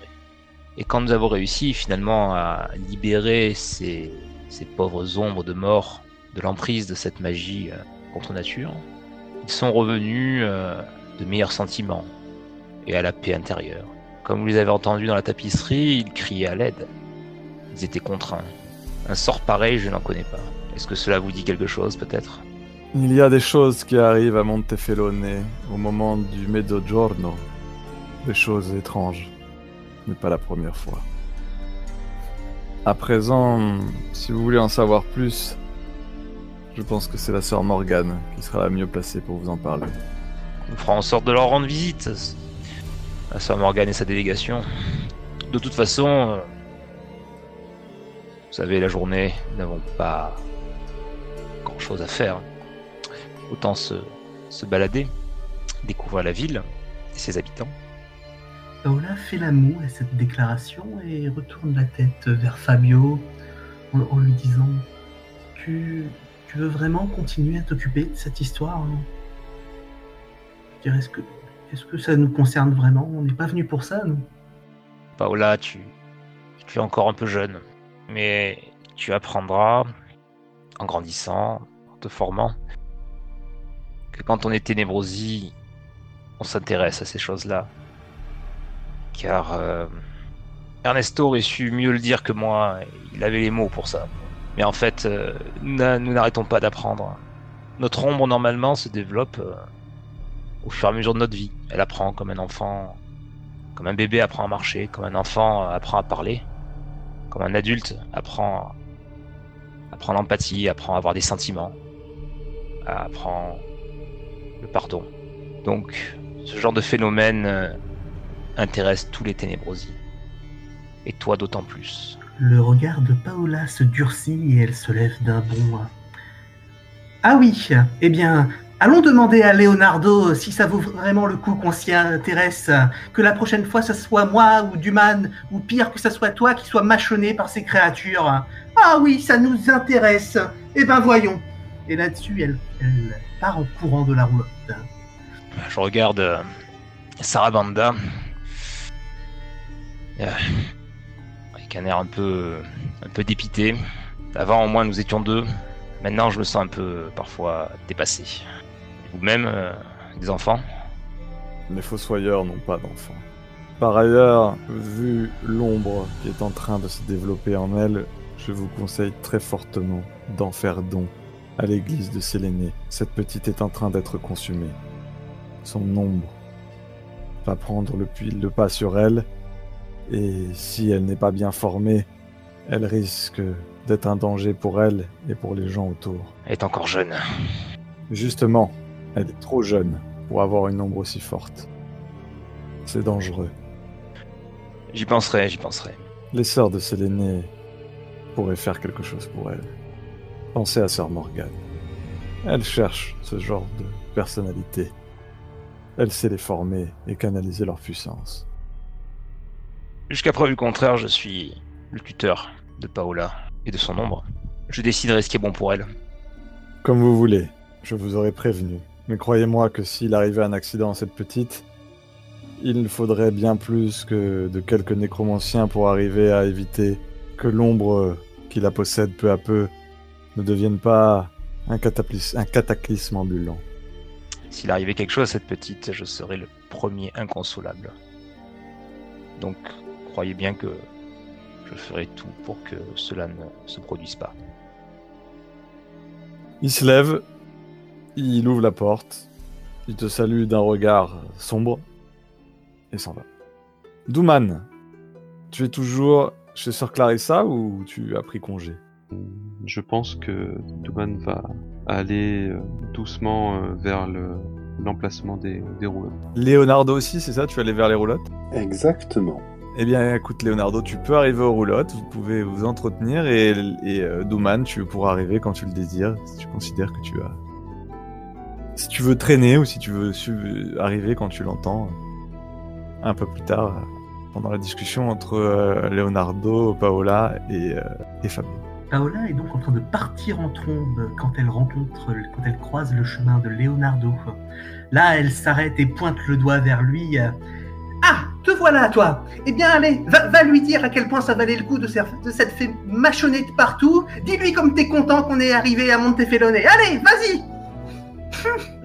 [SPEAKER 6] Et quand nous avons réussi finalement à libérer ces, ces pauvres ombres de mort de l'emprise de cette magie euh, contre nature, ils sont revenus euh, de meilleurs sentiments et à la paix intérieure. Comme vous les avez entendus dans la tapisserie, ils criaient à l'aide. Ils étaient contraints. Un sort pareil, je n'en connais pas. Est-ce que cela vous dit quelque chose peut-être?
[SPEAKER 3] Il y a des choses qui arrivent à Montefelone au moment du mezzogiorno. Des choses étranges. N'est pas la première fois. À présent, si vous voulez en savoir plus, je pense que c'est la sœur Morgane qui sera la mieux placée pour vous en parler.
[SPEAKER 6] On fera en sorte de leur rendre visite. À Sir Morgan et sa délégation. De toute façon, euh, vous savez, la journée, nous n'avons pas grand chose à faire. Autant se, se balader, découvrir la ville et ses habitants.
[SPEAKER 5] Paola fait la moue à cette déclaration et retourne la tête vers Fabio en, en lui disant tu, tu veux vraiment continuer à t'occuper de cette histoire est-ce que, ça nous concerne vraiment? On n'est pas venu pour ça, nous?
[SPEAKER 6] Paola, tu, tu es encore un peu jeune, mais tu apprendras, en grandissant, en te formant, que quand on est ténébrosie, on s'intéresse à ces choses-là. Car euh, Ernesto aurait su mieux le dire que moi, il avait les mots pour ça. Mais en fait, euh, nous n'a- nous n'arrêtons pas d'apprendre. Notre ombre, normalement, se développe euh, au fur et à mesure de notre vie. Elle apprend comme un enfant comme un bébé apprend à marcher, comme un enfant apprend à parler, comme un adulte apprend, apprend l'empathie, apprend à avoir des sentiments, apprend le pardon. Donc, ce genre de phénomène euh, intéresse tous les ténébrosies. Et toi d'autant plus.
[SPEAKER 5] Le regard de Paola se durcit et elle se lève d'un bond. Ah oui, eh bien, allons demander à Leonardo si ça vaut vraiment le coup qu'on s'y intéresse. Que la prochaine fois, ce soit moi ou Duman, ou pire que ce soit toi qui soit mâchonné par ces créatures. Ah oui, ça nous intéresse. Eh ben voyons. Et là-dessus, elle, elle part en courant de la roulotte.
[SPEAKER 6] Je regarde euh, Sarabanda. Euh, un air un peu, un peu dépité. Avant, au moins, nous étions deux. Maintenant, je me sens un peu, parfois, dépassé. Vous-même, euh, des enfants
[SPEAKER 3] Les fossoyeurs n'ont pas d'enfants. Par ailleurs, vu l'ombre qui est en train de se développer en elle, je vous conseille très fortement d'en faire don à l'église de Sélénée. Cette petite est en train d'être consumée. Son ombre va prendre le, le pas sur elle, et si elle n'est pas bien formée, elle risque d'être un danger pour elle et pour les gens autour.
[SPEAKER 6] Elle est encore jeune.
[SPEAKER 3] Justement, elle est trop jeune pour avoir une ombre aussi forte. C'est dangereux.
[SPEAKER 6] J'y penserai, j'y penserai.
[SPEAKER 3] Les sœurs de Sélénée pourraient faire quelque chose pour elle. Pensez à sœur Morgane. Elle cherche ce genre de personnalité. Elle sait les former et canaliser leur puissance.
[SPEAKER 6] Jusqu'à preuve du contraire, je suis le tuteur de Paola et de son ombre. Je déciderai ce qui est bon pour elle.
[SPEAKER 3] Comme vous voulez, je vous aurais prévenu. Mais croyez-moi que s'il arrivait un accident à cette petite, il faudrait bien plus que de quelques nécromanciens pour arriver à éviter que l'ombre qui la possède peu à peu ne devienne pas un, cataclysme ambulant.
[SPEAKER 6] S'il arrivait quelque chose à cette petite, je serais le premier inconsolable. Donc, croyez bien que je ferai tout pour que cela ne se produise pas.
[SPEAKER 3] Il se lève, il ouvre la porte, il te salue d'un regard sombre et s'en va. Douman, tu es toujours chez Sœur Clarissa ou tu as pris congé?
[SPEAKER 4] Je pense que Douman va aller euh, doucement euh, vers le- l'emplacement des, des.
[SPEAKER 3] Leonardo aussi, c'est ça? Tu es allé vers les roulottes?
[SPEAKER 7] Exactement.
[SPEAKER 3] Eh bien, écoute, Leonardo, tu peux arriver aux roulottes, vous pouvez vous entretenir et, euh, Douman, tu pourras arriver quand tu le désires, si tu considères que tu as. Si tu veux traîner ou si tu veux arriver quand tu l'entends, euh, un peu plus tard, euh, pendant la discussion entre Leonardo, Paola et, et Fabio.
[SPEAKER 5] Paola est donc en train de partir en trombe quand elle rencontre, quand elle croise le chemin de Leonardo. Là, elle s'arrête et pointe le doigt vers lui. Ah, te voilà, toi Eh bien, allez, va, va lui dire à quel point ça valait le coup de, s'être- de s'être fait mâchonner de partout. Dis-lui comme t'es content qu'on est arrivé à Montefelone. Allez, vas-y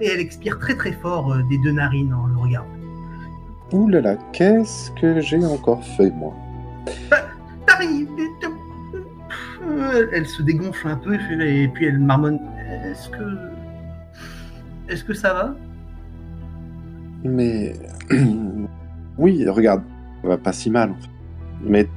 [SPEAKER 5] Et elle expire très très fort euh, des deux narines en le regardant.
[SPEAKER 7] Ouh là là, qu'est-ce que j'ai encore fait, moi?
[SPEAKER 5] T'arrives Euh, Elle se dégonfle un peu et puis elle marmonne. Est-ce que. Est-ce que ça va?
[SPEAKER 7] Mais. oui, regarde, ça va pas si mal, en fait. Mais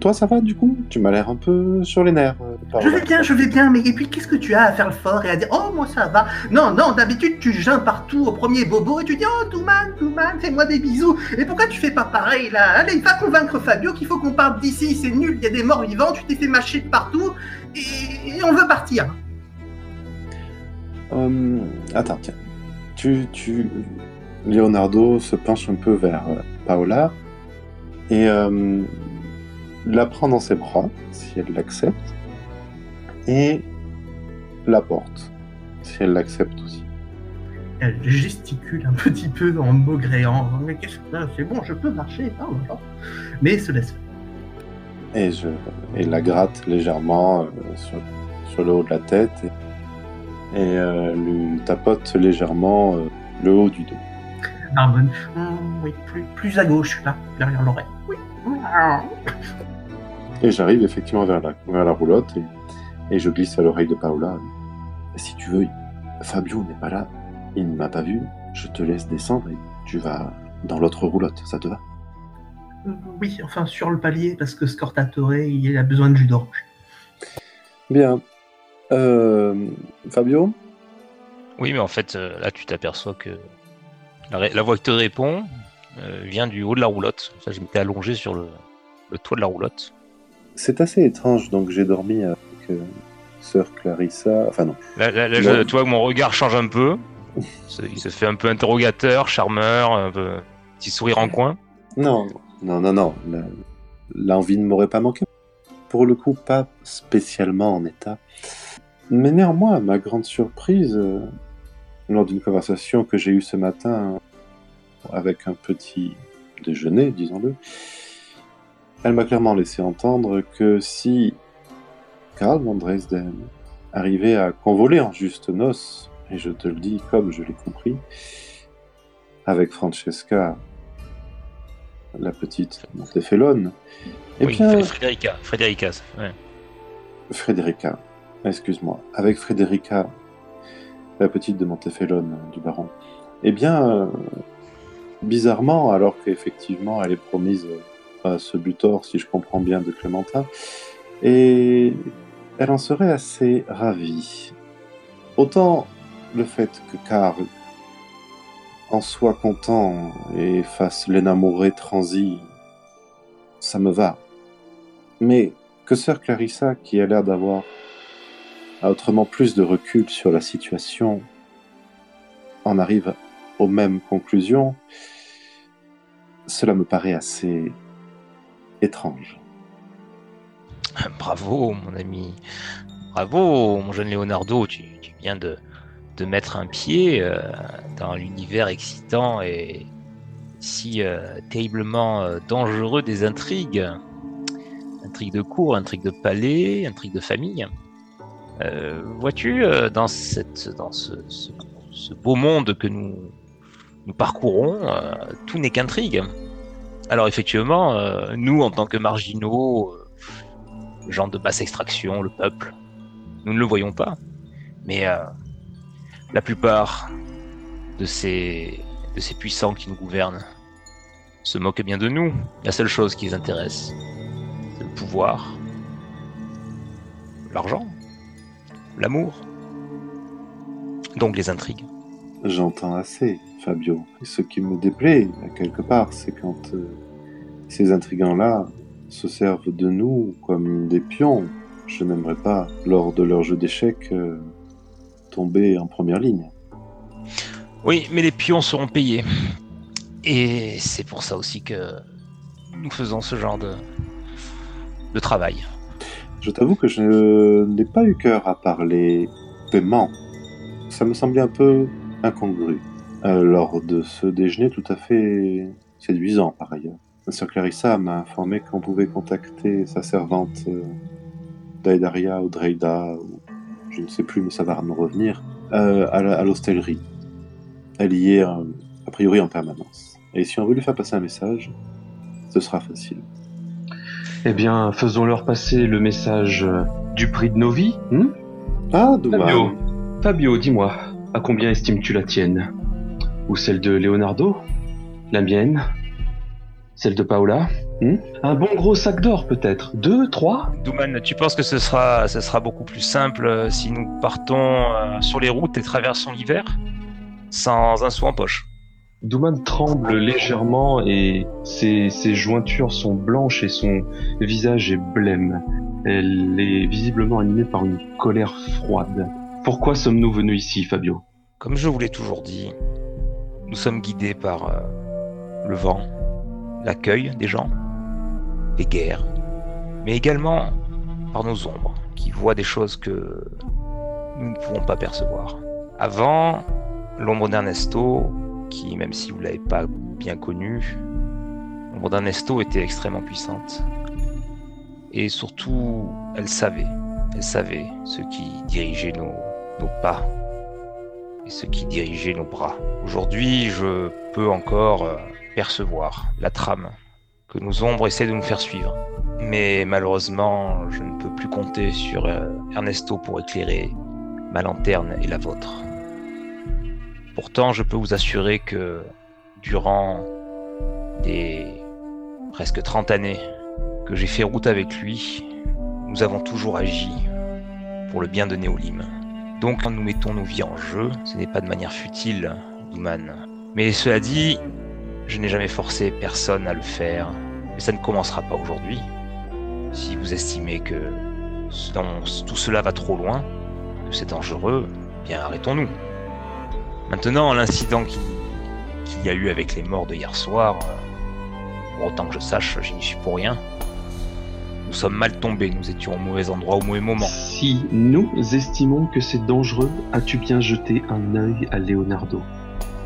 [SPEAKER 7] toi, ça va, du coup? Tu m'as l'air un peu sur les nerfs. euh,
[SPEAKER 5] Je vais bien, je vais bien, mais et puis qu'est-ce que tu as à faire le fort et à dire Oh, moi ça va? Non, non, d'habitude tu geins partout au premier bobo et tu dis Oh, Douman, Douman, fais-moi des bisous. Et pourquoi tu fais pas pareil là? Allez, va convaincre Fabio qu'il faut qu'on parte d'ici, c'est nul, il y a des morts vivants, tu t'es fait mâcher de partout et, et on veut partir.
[SPEAKER 7] Hum, attends, tiens. Tu, tu... Leonardo se penche un peu vers euh, Paola et euh, la prend dans ses bras, si elle l'accepte, et la porte, si elle l'accepte aussi.
[SPEAKER 5] Elle gesticule un petit peu en maugréant. Mais qu'est-ce que c'est bon, je peux marcher. Voilà. Mais se laisse faire.
[SPEAKER 7] Et je et la gratte légèrement euh, sur, sur le haut de la tête et, et, euh, lui tapote légèrement le haut du dos.
[SPEAKER 5] Hum, oui, plus, plus à gauche, là, derrière l'oreille. Oui.
[SPEAKER 7] Et j'arrive effectivement vers la, vers la roulotte et, et je glisse à l'oreille de Paola. Si tu veux, Fabio n'est pas là, il ne m'a pas vu, je te laisse descendre et tu vas dans l'autre roulotte, ça te va?
[SPEAKER 5] Oui, enfin sur le palier, parce que Scortatore, il a besoin de jus d'orange.
[SPEAKER 7] Bien. Euh, Fabio?
[SPEAKER 6] Oui, mais en fait, euh, là, tu t'aperçois que la, voix qui te répond euh, vient du haut de la roulotte. Ça, je m'étais allongé sur le, le toit de la roulotte.
[SPEAKER 7] C'est assez étrange, donc j'ai dormi avec euh, sœur Clarissa. Enfin non.
[SPEAKER 6] Là, là, là,
[SPEAKER 7] Non.
[SPEAKER 6] je- tu vois que mon regard change un peu. Il se fait un peu interrogateur, charmeur, un peu petit sourire en coin.
[SPEAKER 7] Non, non, non, non. L'envie ne m'aurait pas manqué. Pour le coup, pas spécialement en état. Mais néanmoins, à ma grande surprise, euh, lors d'une conversation que j'ai eue ce matin avec un petit déjeuner, disons-le, elle m'a clairement laissé entendre que si Karl von Dresden arrivait à convoler en juste noces et je te le dis comme je l'ai compris, avec Francesca, la petite Montefelone, eh
[SPEAKER 6] oui,
[SPEAKER 7] bien,
[SPEAKER 6] Frédérica. Frédérica, ouais.
[SPEAKER 7] Frédérica, excuse-moi, avec Frédérica, la petite de Montefelone du baron, eh bien, euh, bizarrement, alors qu'effectivement elle est promise à ce butor, si je comprends bien, de Clémentin, et elle en serait assez ravie. Autant le fait que Karl en soit content et fasse l'énamouré transi, ça me va. Mais que sœur Clarissa, qui a l'air d'avoir a autrement plus de recul sur la situation, en arrive aux mêmes conclusions, cela me paraît assez étrange.
[SPEAKER 6] Bravo, mon ami. Bravo, mon jeune Leonardo. Tu, viens de, de mettre un pied euh, dans l'univers excitant et si euh, terriblement euh, dangereux des intrigues. Intrigues de cour, intrigues de palais, intrigues de famille. Euh, Vois-tu, euh, dans, cette, dans ce, ce, beau monde que nous, nous parcourons, euh, tout n'est qu'intrigue. Alors effectivement, euh, nous, en tant que marginaux, gens de basse extraction, le peuple, nous ne le voyons pas. Mais la plupart de ces, de ces puissants qui nous gouvernent se moquent bien de nous. La seule chose qui les intéresse, c'est le pouvoir, l'argent, l'amour, donc les intrigues.
[SPEAKER 7] J'entends assez, Fabio. Et ce qui me déplaît, à quelque part, c'est quand euh, ces intrigants-là se servent de nous comme des pions. Je n'aimerais pas, lors de leur jeu d'échecs, euh, tomber en première ligne.
[SPEAKER 6] Oui, mais les pions seront payés. Et c'est pour ça aussi que nous faisons ce genre de, de travail.
[SPEAKER 7] Je t'avoue que je n'ai pas eu cœur à parler paiement. Ça me semblait un peu incongru. euh, lors de ce déjeuner tout à fait séduisant par ailleurs. Sœur Clarissa m'a informé qu'on pouvait contacter sa servante euh, Daedaria ou Dreida, ou je ne sais plus, mais ça va me revenir, euh, à l'hostellerie. Elle y est euh, a priori en permanence. Et si on veut lui faire passer un message, ce sera facile.
[SPEAKER 4] Eh bien, faisons-leur passer le message euh, du prix de nos vies. hmm
[SPEAKER 7] Ah, dommage.
[SPEAKER 4] Fabio, Fabio, dis-moi, à combien estimes-tu la tienne? Ou celle de Leonardo? La mienne? Celle de Paola? Hmm Un bon gros sac d'or peut-être. Deux, trois?
[SPEAKER 6] Douman, tu penses que ce sera, ce sera beaucoup plus simple euh, si nous partons euh, sur les routes et traversons l'hiver? Sans un sou en poche
[SPEAKER 4] Douman tremble légèrement et ses, ses jointures sont blanches et son visage est blême. Elle est visiblement animée par une colère froide. Pourquoi sommes-nous venus ici, Fabio?
[SPEAKER 6] Comme je vous l'ai toujours dit, nous sommes guidés par euh, le vent, l'accueil des gens, les guerres, mais également par nos ombres qui voient des choses que nous ne pouvons pas percevoir. Avant, l'ombre d'Ernesto, qui, même si vous ne l'avez pas bien connue, l'ombre d'Ernesto était extrêmement puissante. Et surtout, elle savait, elle savait ce qui dirigeait nos, nos pas et ce qui dirigeait nos bras. Aujourd'hui, je peux encore euh, percevoir la trame que nos ombres essaient de nous faire suivre. Mais malheureusement, je ne peux plus compter sur euh, Ernesto pour éclairer ma lanterne et la vôtre. Pourtant, je peux vous assurer que durant des presque 30 années que j'ai fait route avec lui, nous avons toujours agi pour le bien de Néolim. Donc nous mettons nos vies en jeu, ce n'est pas de manière futile, Douman. Mais cela dit, je n'ai jamais forcé personne à le faire, et ça ne commencera pas aujourd'hui. Si vous estimez que tout cela va trop loin, que c'est dangereux, bien arrêtons-nous. Maintenant, l'incident qui- qu'il y a eu avec les morts de hier soir, euh, pour autant que je sache, je n'y suis pour rien. Nous sommes mal tombés, nous étions au mauvais endroit au mauvais moment.
[SPEAKER 4] Si nous estimons que c'est dangereux, as-tu bien jeté un œil à Leonardo?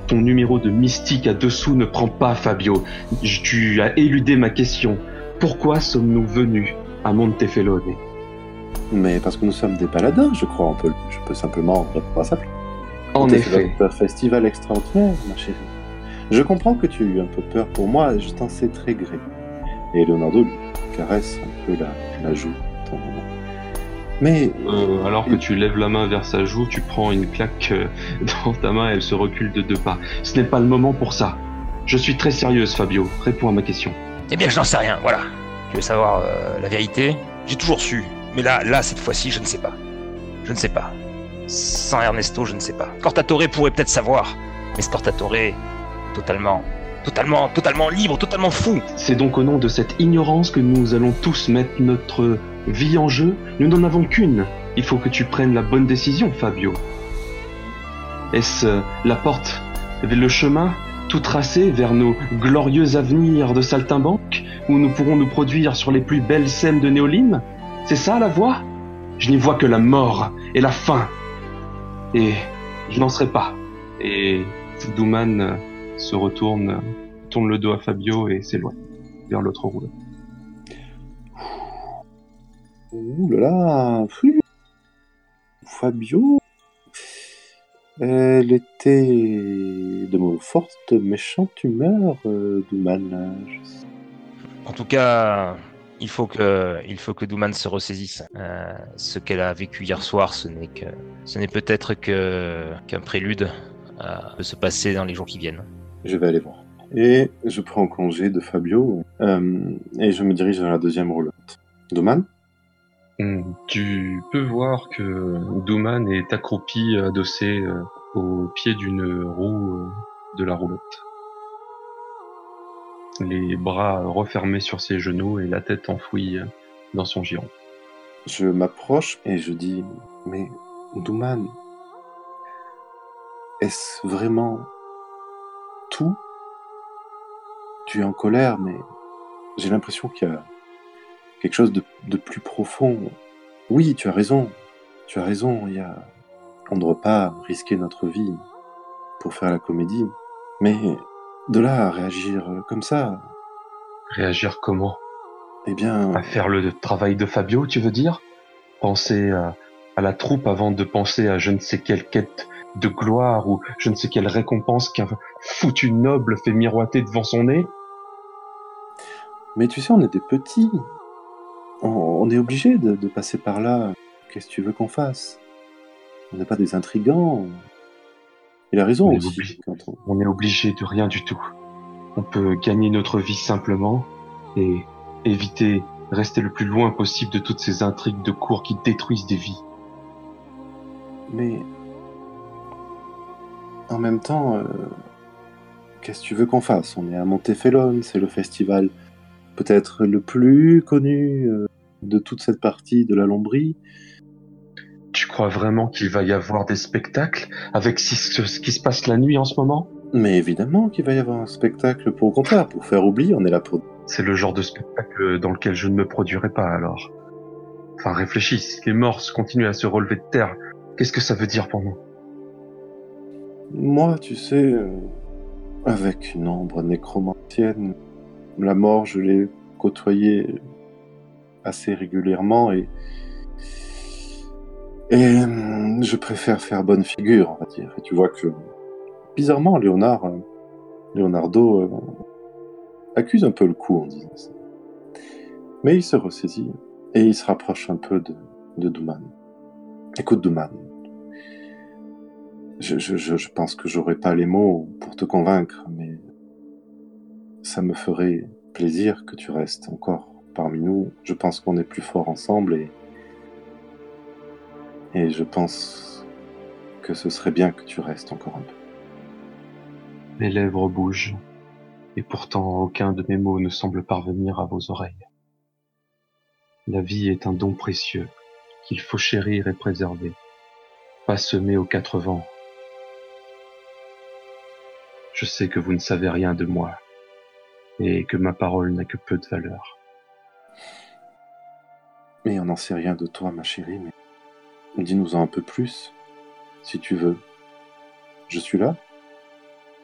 [SPEAKER 4] Ton numéro de mystique à dessous ne prend pas, Fabio. Tu as éludé ma question. Pourquoi sommes-nous venus à Montefelone?
[SPEAKER 7] Mais parce que nous sommes des paladins, je crois, on peut, je peux simplement répondre à ça.
[SPEAKER 4] En effet.
[SPEAKER 7] Un festival extraordinaire, ma chérie. Je comprends que tu aies eu un peu peur pour moi, je t'en sais très gré. Et Leonardo lui caresse un peu la, la joue. Mais
[SPEAKER 4] Euh, alors que tu lèves la main vers sa joue, tu prends une claque euh, dans ta main et elle se recule de deux pas. Ce n'est pas le moment pour ça. Je suis très sérieuse, Fabio. Réponds à ma question.
[SPEAKER 6] Eh bien, je n'en sais rien, voilà. Tu veux savoir euh, la vérité? J'ai toujours su. Mais là, là, cette fois-ci, je ne sais pas. Je ne sais pas. Sans Ernesto, je ne sais pas. Cortatore pourrait peut-être savoir. Mais Scortatore, totalement, totalement, totalement libre, totalement fou.
[SPEAKER 4] C'est donc au nom de cette ignorance que nous allons tous mettre notre vie en jeu. Nous n'en avons qu'une. Il faut que tu prennes la bonne décision, Fabio. Est-ce euh, la porte, le chemin tout tracé vers nos glorieux avenirs de saltimbanque, où nous pourrons nous produire sur les plus belles scènes de Néoline C'est ça la voie? Je n'y vois que la mort et la faim. Et je n'en serai pas. Et Douman euh, se retourne, tourne le dos à Fabio et s'éloigne vers l'autre rouleau.
[SPEAKER 7] Ouh là là. Fabio, elle était de mon forte méchante humeur, euh, Douman. là, je-
[SPEAKER 6] En tout cas, il faut que, il faut que Douman se ressaisisse. Euh, ce qu'elle a vécu hier soir, ce n'est que, ce n'est peut-être que qu'un prélude à de se passer dans les jours qui viennent.
[SPEAKER 7] Je vais aller voir. Et je prends congé de Fabio euh, et je me dirige vers la deuxième roulotte. Douman?
[SPEAKER 4] Hmm, Tu peux voir que Douman est accroupi, adossé euh, au pied d'une roue euh, de la roulotte. Les bras refermés sur ses genoux et la tête enfouie dans son giron.
[SPEAKER 7] Je m'approche et je dis Mais Douman, est-ce vraiment tout? Tu es en colère, mais j'ai l'impression qu'il y a quelque chose de, de plus profond. Oui, tu as raison. Tu as raison. Il y a... On ne doit pas risquer notre vie pour faire la comédie. Mais de là à réagir comme ça,
[SPEAKER 4] Réagir comment?
[SPEAKER 7] Eh bien,
[SPEAKER 4] À faire le travail de Fabio, tu veux dire? Penser à, à la troupe avant de penser à je ne sais quelle quête de gloire ou je ne sais quelle récompense qu'un foutu noble fait miroiter devant son nez?
[SPEAKER 7] Mais tu sais, on est des petits. On, on est obligé de, de passer par là. Qu'est-ce que tu veux qu'on fasse? On n'est pas des intrigants. Il a raison
[SPEAKER 4] On est
[SPEAKER 7] aussi.
[SPEAKER 4] obligé.
[SPEAKER 7] quand on-
[SPEAKER 4] On est obligé de rien du tout. On peut gagner notre vie simplement et éviter, rester le plus loin possible de toutes ces intrigues de cours qui détruisent des vies.
[SPEAKER 7] Mais en même temps, euh, qu'est-ce que tu veux qu'on fasse? On est à Montefelon, c'est le festival peut-être le plus connu euh, de toute cette partie de la Lombrie.
[SPEAKER 4] Crois vraiment qu'il va y avoir des spectacles avec ce qui se passe la nuit en ce moment?
[SPEAKER 7] Mais évidemment qu'il va y avoir un spectacle pour au contraire, pour faire oublier, on est là pour
[SPEAKER 4] C'est le genre de spectacle dans lequel je ne me produirai pas alors. Enfin, réfléchis, si les morts continuent à se relever de terre, qu'est-ce que ça veut dire pour nous
[SPEAKER 7] Moi, tu sais, euh, avec une ombre nécromantienne, la mort, je l'ai côtoyée assez régulièrement et. Et euh, je préfère faire bonne figure, on va dire. Et tu vois que, bizarrement, Léonard, euh, Leonardo euh, accuse un peu le coup en disant ça. Mais il se ressaisit et il se rapproche un peu de, de Douman. Écoute, Douman, je, je, je, pense que j'aurais pas les mots pour te convaincre, mais ça me ferait plaisir que tu restes encore parmi nous. Je pense qu'on est plus forts ensemble et et je pense que ce serait bien que tu restes encore un peu.
[SPEAKER 4] Mes lèvres bougent, et pourtant aucun de mes mots ne semble parvenir à vos oreilles. La vie est un don précieux qu'il faut chérir et préserver, pas semer aux quatre vents. Je sais que vous ne savez rien de moi, et que ma parole n'a que peu de valeur.
[SPEAKER 7] Mais on n'en sait rien de toi, ma chérie, mais dis-nous-en un peu plus, si tu veux. Je suis là.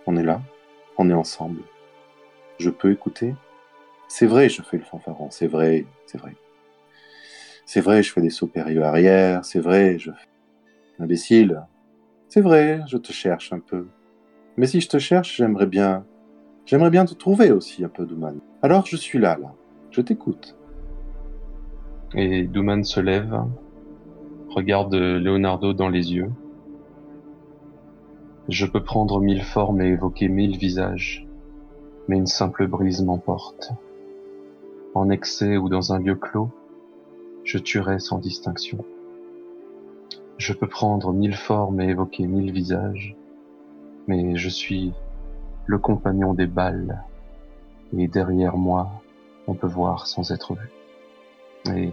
[SPEAKER 7] On est là. On est ensemble. Je peux écouter. C'est vrai, je fais le fanfaron. C'est vrai, c'est vrai. C'est vrai, je fais des sauts périlleux arrière. C'est vrai, je fais imbécile. C'est vrai, je te cherche un peu. Mais si je te cherche, j'aimerais bien. J'aimerais bien te trouver aussi un peu, Douman. Alors je suis là, là. Je t'écoute.
[SPEAKER 4] Et Douman se lève, regarde Leonardo dans les yeux. Je peux prendre mille formes et évoquer mille visages, mais une simple brise m'emporte. En excès ou dans un lieu clos, je tuerai sans distinction. Je peux prendre mille formes et évoquer mille visages, mais je suis le compagnon des balles, et derrière moi, on peut voir sans être vu. Et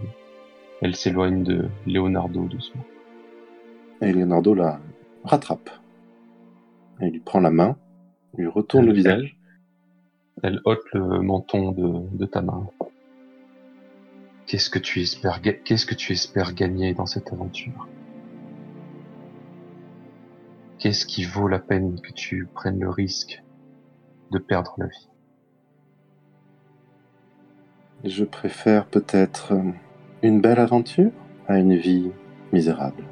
[SPEAKER 4] elle s'éloigne de Leonardo doucement.
[SPEAKER 7] Et Leonardo la rattrape. Et lui prend la main, lui retourne le
[SPEAKER 4] Elle-
[SPEAKER 7] visage.
[SPEAKER 4] Elle ôte le menton de, de ta main. Qu'est-ce que tu espères, ga- qu'est-ce que tu espères gagner dans cette aventure? Qu'est-ce qui vaut la peine que tu prennes le risque de perdre la vie?
[SPEAKER 7] Je préfère peut-être euh, une belle aventure à une vie misérable.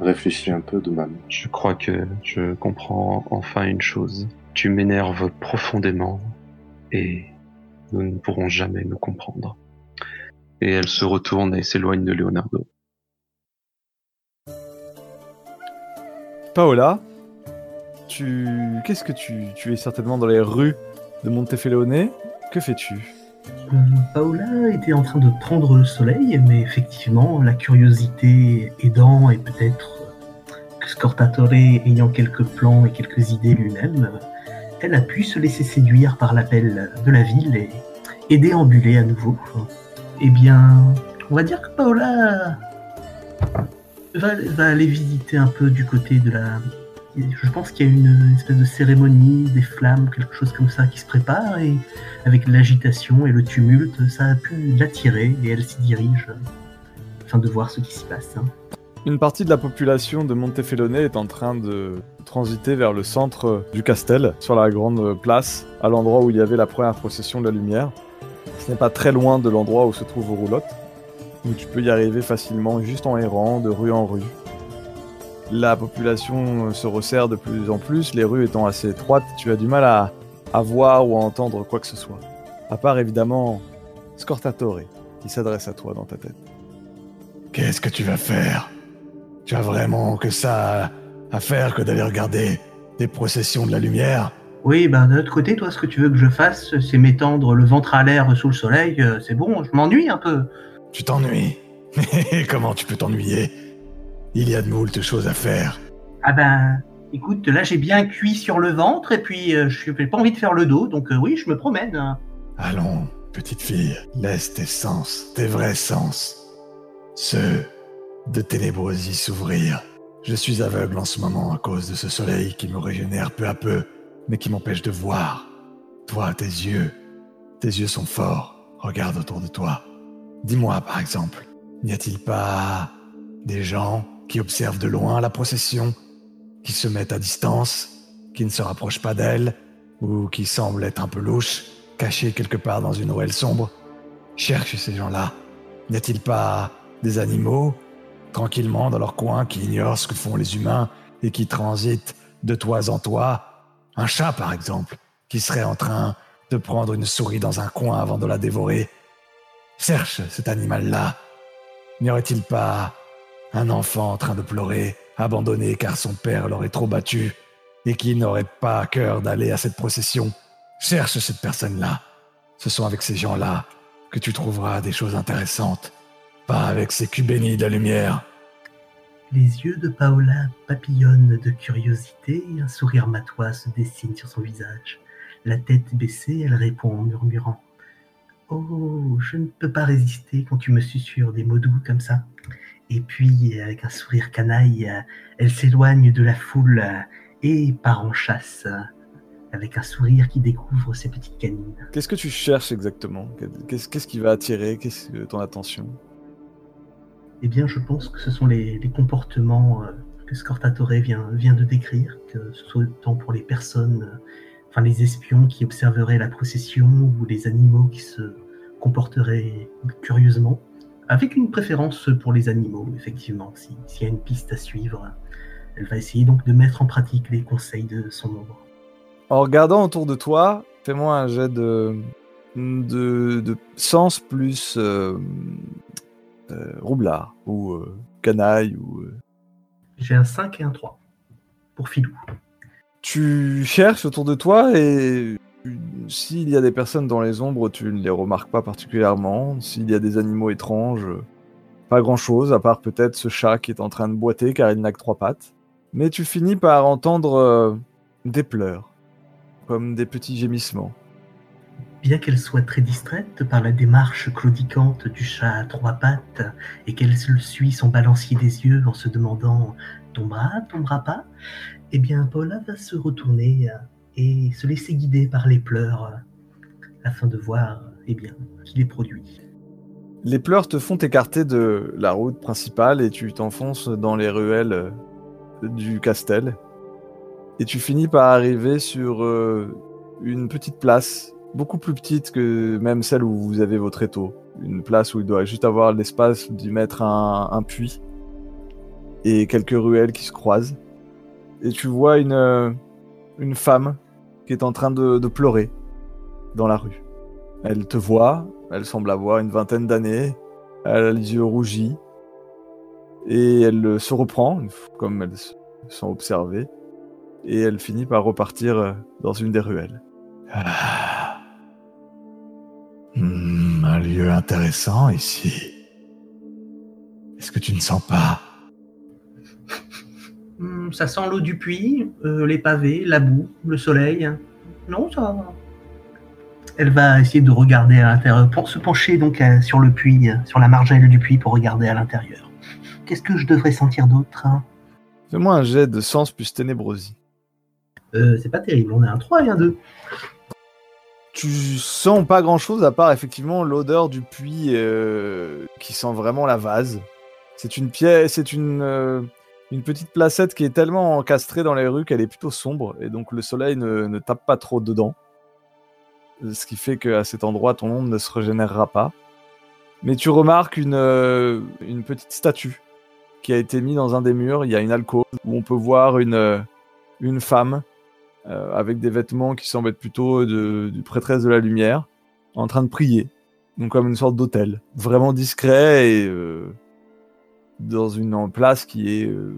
[SPEAKER 7] Réfléchis un peu, Douman.
[SPEAKER 4] Je crois que je comprends enfin une chose. Tu m'énerves profondément et nous ne pourrons jamais nous comprendre. Et elle se retourne et s'éloigne de Leonardo.
[SPEAKER 3] Paola, tu. Qu'est-ce que tu. Tu es certainement dans les rues de Montefelone. Que fais-tu?
[SPEAKER 5] Paola était en train de prendre le soleil, mais effectivement, la curiosité aidant et peut-être euh, que Scortatore ayant quelques plans et quelques idées lui-même, elle a pu se laisser séduire par l'appel de la ville et, déambuler à nouveau. Eh bien, on va dire que Paola va aller visiter un peu du côté de la... Je pense qu'il y a une espèce de cérémonie, des flammes, quelque chose comme ça qui se prépare et avec l'agitation et le tumulte, ça a pu l'attirer et elle s'y dirige afin de voir ce qui s'y passe. hein.
[SPEAKER 3] Une partie de la population de Montefelone est en train de transiter vers le centre du castel, sur la grande place, à l'endroit où il y avait la première procession de la lumière. Ce n'est pas très loin de l'endroit où se trouve Roulotte, donc tu peux y arriver facilement juste en errant de rue en rue. La population se resserre de plus en plus, les rues étant assez étroites, tu as du mal à, à voir ou à entendre quoi que ce soit. À part évidemment Scortatore, qui s'adresse à toi dans ta tête.
[SPEAKER 9] Qu'est-ce que tu vas faire? Tu as vraiment que ça à faire que d'aller regarder des processions de la lumière?
[SPEAKER 5] Oui, ben de l'autre côté, toi, ce que tu veux que je fasse, c'est m'étendre le ventre à l'air sous le soleil. euh, C'est bon, je m'ennuie un peu.
[SPEAKER 9] Tu t'ennuies? Mais comment tu peux t'ennuyer? Il y a de moult choses à faire.
[SPEAKER 5] Ah ben, écoute, là j'ai bien cuit sur le ventre et puis euh, je n'ai pas envie de faire le dos, donc euh, oui, je me promène. hein.
[SPEAKER 9] Allons, petite fille, laisse tes sens, tes vrais sens, ceux de ténébrosie s'ouvrir. Je suis aveugle en ce moment à cause de ce soleil qui me régénère peu à peu, mais qui m'empêche de voir. Toi, tes yeux, tes yeux sont forts. Regarde autour de toi. Dis-moi, par exemple, n'y a-t-il pas des gens qui observent de loin la procession, qui se mettent à distance, qui ne se rapprochent pas d'elle, ou qui semblent être un peu louches, cachés quelque part dans une ruelle sombre Cherche ces gens-là. N'y a-t-il pas des animaux, tranquillement dans leur coin, qui ignorent ce que font les humains et qui transitent de toit en toit Un chat, par exemple, qui serait en train de prendre une souris dans un coin avant de la dévorer Cherche cet animal-là. N'y aurait-il pas un enfant en train de pleurer, abandonné car son père l'aurait trop battu, et qui n'aurait pas à cœur d'aller à cette procession Cherche cette personne-là. Ce sont avec ces gens-là que tu trouveras des choses intéressantes, pas avec ces culs bénis de lumière.
[SPEAKER 5] Les yeux de Paola papillonnent de curiosité et un sourire matois se dessine sur son visage. La tête baissée, elle répond en murmurant Oh, je ne peux pas résister quand tu me susurres des mots doux comme ça. Et puis, avec un sourire canaille, elle s'éloigne de la foule et part en chasse, avec un sourire qui découvre ses petites canines.
[SPEAKER 3] Qu'est-ce que tu cherches exactement? Qu'est-ce qui va attirer? Que ton attention?
[SPEAKER 5] Eh bien, je pense que ce sont les, les comportements euh, que Scortatore vient, vient de décrire, que ce soit tant pour les personnes, euh, enfin les espions qui observeraient la procession ou les animaux qui se comporteraient curieusement, avec une préférence pour les animaux, effectivement. Si- S'il y a une piste à suivre, Elle va essayer donc de mettre en pratique les conseils de son ombre.
[SPEAKER 3] En regardant autour de toi, fais-moi un jet de, de, de sens plus euh, euh, roublard ou euh, canaille ou.
[SPEAKER 5] J'ai un 5 et un 3 pour Filou.
[SPEAKER 3] Tu cherches autour de toi et s'il y a des personnes dans les ombres, tu ne les remarques pas particulièrement. S'il y a des animaux étranges, pas grand-chose, à part peut-être ce chat qui est en train de boiter car il n'a que trois pattes. Mais tu finis par entendre euh, des pleurs, comme des petits gémissements.
[SPEAKER 5] Bien qu'elle soit très distraite par la démarche claudicante du chat à trois pattes et qu'elle suit son balancier des yeux en se demandant tombera, tombera pas, eh bien Paula va se retourner euh, et se laisser guider par les pleurs euh, afin de voir eh bien qui les produit.
[SPEAKER 3] Les pleurs te font t'écarter de la route principale et tu t'enfonces dans les ruelles euh, du castel. Et tu finis par arriver sur euh, une petite place, beaucoup plus petite que même celle où vous avez votre étau. Une place où il doit juste avoir l'espace d'y mettre un, puits et quelques ruelles qui se croisent. Et tu vois une, une femme qui est en train de, pleurer dans la rue. Elle te voit, elle semble avoir une vingtaine d'années, elle a les yeux rougis, et elle se reprend, comme elle se sent observée, et elle finit par repartir euh, dans une des ruelles.
[SPEAKER 9] Ah. Hmm, un lieu intéressant ici. Est-ce que tu ne sens pas
[SPEAKER 5] ça sent l'eau du puits, euh, les pavés, la boue, le soleil. Non, ça va. Elle va essayer de regarder à l'intérieur, pour se pencher donc euh, sur le puits, euh, sur la margelle du puits pour regarder à l'intérieur. Qu'est-ce que je devrais sentir d'autre hein?
[SPEAKER 3] Fais-moi un jet de sens plus ténébrosie.
[SPEAKER 5] Euh, C'est pas terrible, on a un 3 et un 2.
[SPEAKER 3] Tu sens pas grand-chose à part effectivement l'odeur du puits euh, qui sent vraiment la vase. C'est une pièce, c'est une euh, une petite placette qui est tellement encastrée dans les rues qu'elle est plutôt sombre et donc le soleil ne, ne tape pas trop dedans. Ce qui fait qu'à cet endroit ton ombre ne se régénérera pas. Mais tu remarques une euh, une petite statue qui a été mise dans un des murs. Il y a une alcôve où on peut voir une euh, une femme euh, avec des vêtements qui semblent être plutôt de, du prêtresse de la lumière, en train de prier, donc comme une sorte d'hôtel, vraiment discret et dans une place qui est euh,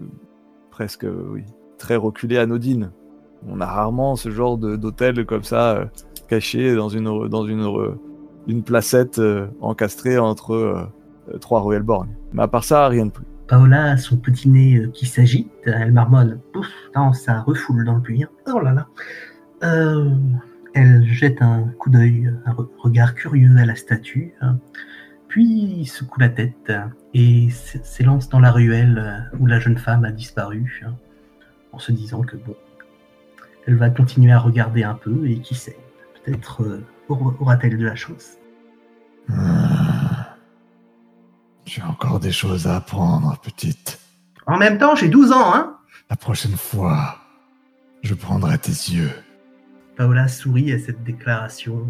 [SPEAKER 3] presque euh, oui, très reculée, anodine. On a rarement ce genre d'hôtel comme ça euh, caché dans une dans une une placette encastrée entre trois ruelles borgnes. Mais à part ça, rien de plus.
[SPEAKER 5] Paola a son petit nez qui s'agite, elle marmonne. Pouf, ça refoule dans le puits. Oh là là. Elle jette un coup d'œil, un re- regard curieux à la statue, hein. puis secoue la tête et s'élance dans la ruelle euh, où la jeune femme a disparu, hein, en se disant que bon, elle va continuer à regarder un peu et qui sait, peut-être euh, aura- aura-t-elle de la chance.
[SPEAKER 9] Hmm. J'ai encore des choses à apprendre, petite.
[SPEAKER 5] En même temps, j'ai 12 ans, hein
[SPEAKER 9] La prochaine fois, je prendrai tes yeux.
[SPEAKER 5] Paola sourit à cette déclaration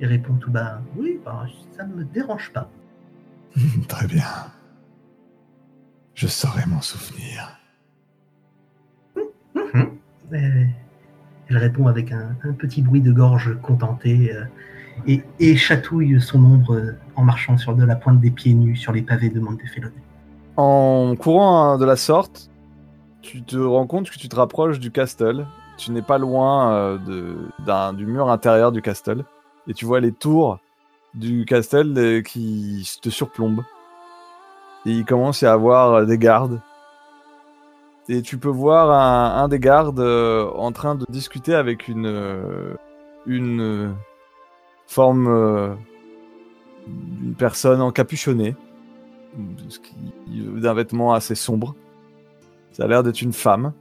[SPEAKER 5] et répond tout bas Oui, bah, ça ne me dérange pas.
[SPEAKER 9] Très bien. Je saurai m'en souvenir.
[SPEAKER 5] Elle, elle répond avec un, un petit bruit de gorge contenté euh, et, et chatouille son ombre euh, en marchant sur de la pointe des pieds nus sur les pavés de Montefelone.
[SPEAKER 3] En courant hein, de la sorte, tu te rends compte que tu te rapproches du castle. Tu n'es pas loin euh, de, d'un- du mur intérieur du castle. Et tu vois les tours du castle euh, qui te surplombent. Et il commence à avoir euh, des gardes. Et tu peux voir un, des gardes euh, en train de discuter avec une, forme d'une personne encapuchonnée d'un vêtement assez sombre. Ça a l'air d'être une femme.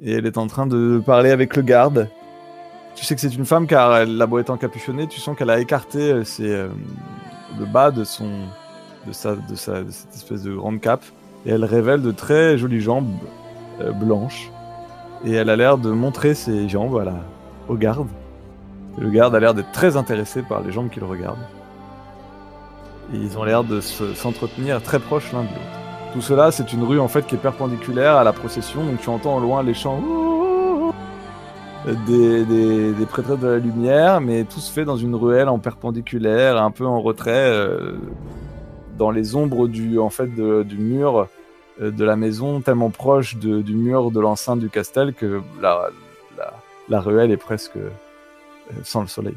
[SPEAKER 3] Et elle est en train de parler avec le garde. Tu sais que c'est une femme car elle la beau être encapuchonnée, tu sens qu'elle a écarté euh, euh, le bas de son de sa, de cette espèce de grande cape et elle révèle de très jolies jambes euh, blanches et elle a l'air de montrer ses jambes à la- au garde. Et le garde a l'air d'être très intéressé par les jambes qu'il regarde. Et ils ont l'air de se- s'entretenir très proches l'un de l'autre. Tout cela, c'est une rue en fait qui est perpendiculaire à la procession, donc tu entends au loin les chants des, des, des prêtresses de la lumière, mais tout se fait dans une ruelle en perpendiculaire, un peu en retrait, euh, dans les ombres du, en fait, du mur euh, de la maison, tellement proche du mur de l'enceinte du castel que la, la, ruelle est presque euh, sans le soleil.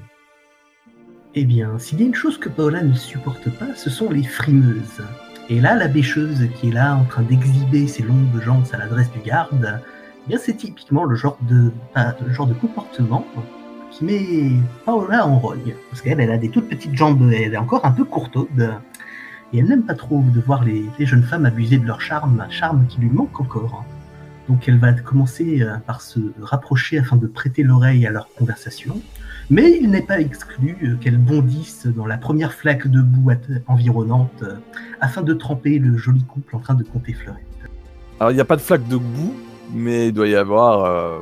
[SPEAKER 5] Eh bien, s'il y a une chose que Paola ne supporte pas, ce sont les frimeuses. Et là, la bêcheuse qui est là en train d'exhiber ses longues jambes à l'adresse du garde, bien c'est typiquement le genre de, le genre de comportement qui met Paola en rogne. Parce qu'elle, elle a des toutes petites jambes, elle est encore un peu courtaude. Et elle n'aime pas trop de voir les, jeunes femmes abuser de leur charme, un charme qui lui manque encore. Donc elle va commencer euh, par se rapprocher afin de prêter l'oreille à leur conversation. Mais il n'est pas exclu euh, qu'elle bondisse dans la première flaque de boue environnante euh, afin de tremper le joli couple en train de compter fleurettes.
[SPEAKER 3] Alors, il n'y a pas de flaque de boue, mais il doit y avoir euh,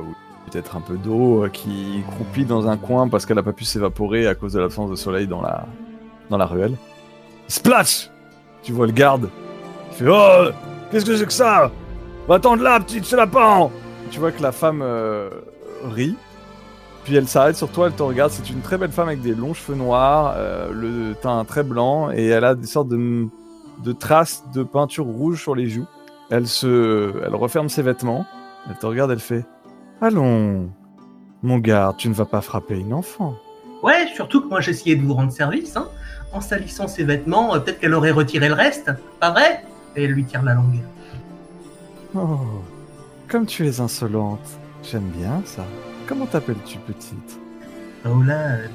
[SPEAKER 3] peut-être un peu d'eau euh, qui croupit dans un coin parce qu'elle n'a pas pu s'évaporer à cause de l'absence de soleil dans la, dans la ruelle. Splash Tu vois le garde. Il fait Oh Qu'est-ce que c'est que ça? Va attendre là, petite lapin Tu vois que la femme euh, rit. Puis elle s'arrête sur toi, elle te regarde. C'est une très belle femme avec des longs cheveux noirs, le teint très blanc, et elle a des sortes de, de traces de peinture rouge sur les joues. Elle se, elle referme ses vêtements. Elle te regarde, elle fait Allons, mon garde, tu ne vas pas frapper une enfant.
[SPEAKER 5] Ouais, surtout que moi j'essayais de vous rendre service, hein. En salissant ses vêtements, euh, peut-être qu'elle aurait retiré le reste, pas vrai? Et elle lui tire la langue.
[SPEAKER 3] Oh, comme tu es insolente. J'aime bien ça. Comment t'appelles-tu, petite?
[SPEAKER 5] Paola euh,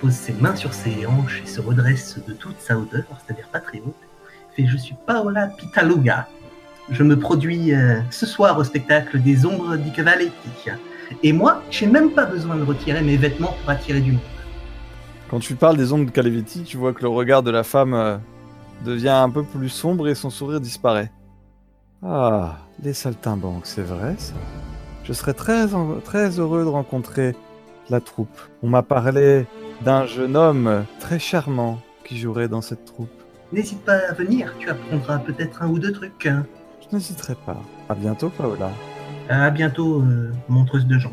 [SPEAKER 5] pose ses mains sur ses hanches et se redresse de toute sa hauteur, c'est-à-dire pas très haute. Fait Je suis Paola Pitaluga. Je me produis euh, ce soir au spectacle des Ombres di Cavaletti. Et moi, j'ai même pas besoin de retirer mes vêtements pour attirer du monde.
[SPEAKER 3] Quand tu parles des ongles de Calevetti, tu vois que le regard de la femme euh, devient un peu plus sombre et son sourire disparaît. Ah, les saltimbanques, c'est vrai ça. Je serais très, en- très heureux de rencontrer la troupe. On m'a parlé d'un jeune homme très charmant qui jouerait dans cette troupe.
[SPEAKER 5] N'hésite pas à venir, tu apprendras peut-être un ou deux trucs.
[SPEAKER 3] Je n'hésiterai pas. À bientôt, Paola.
[SPEAKER 5] À bientôt, euh, montreuse de jambes.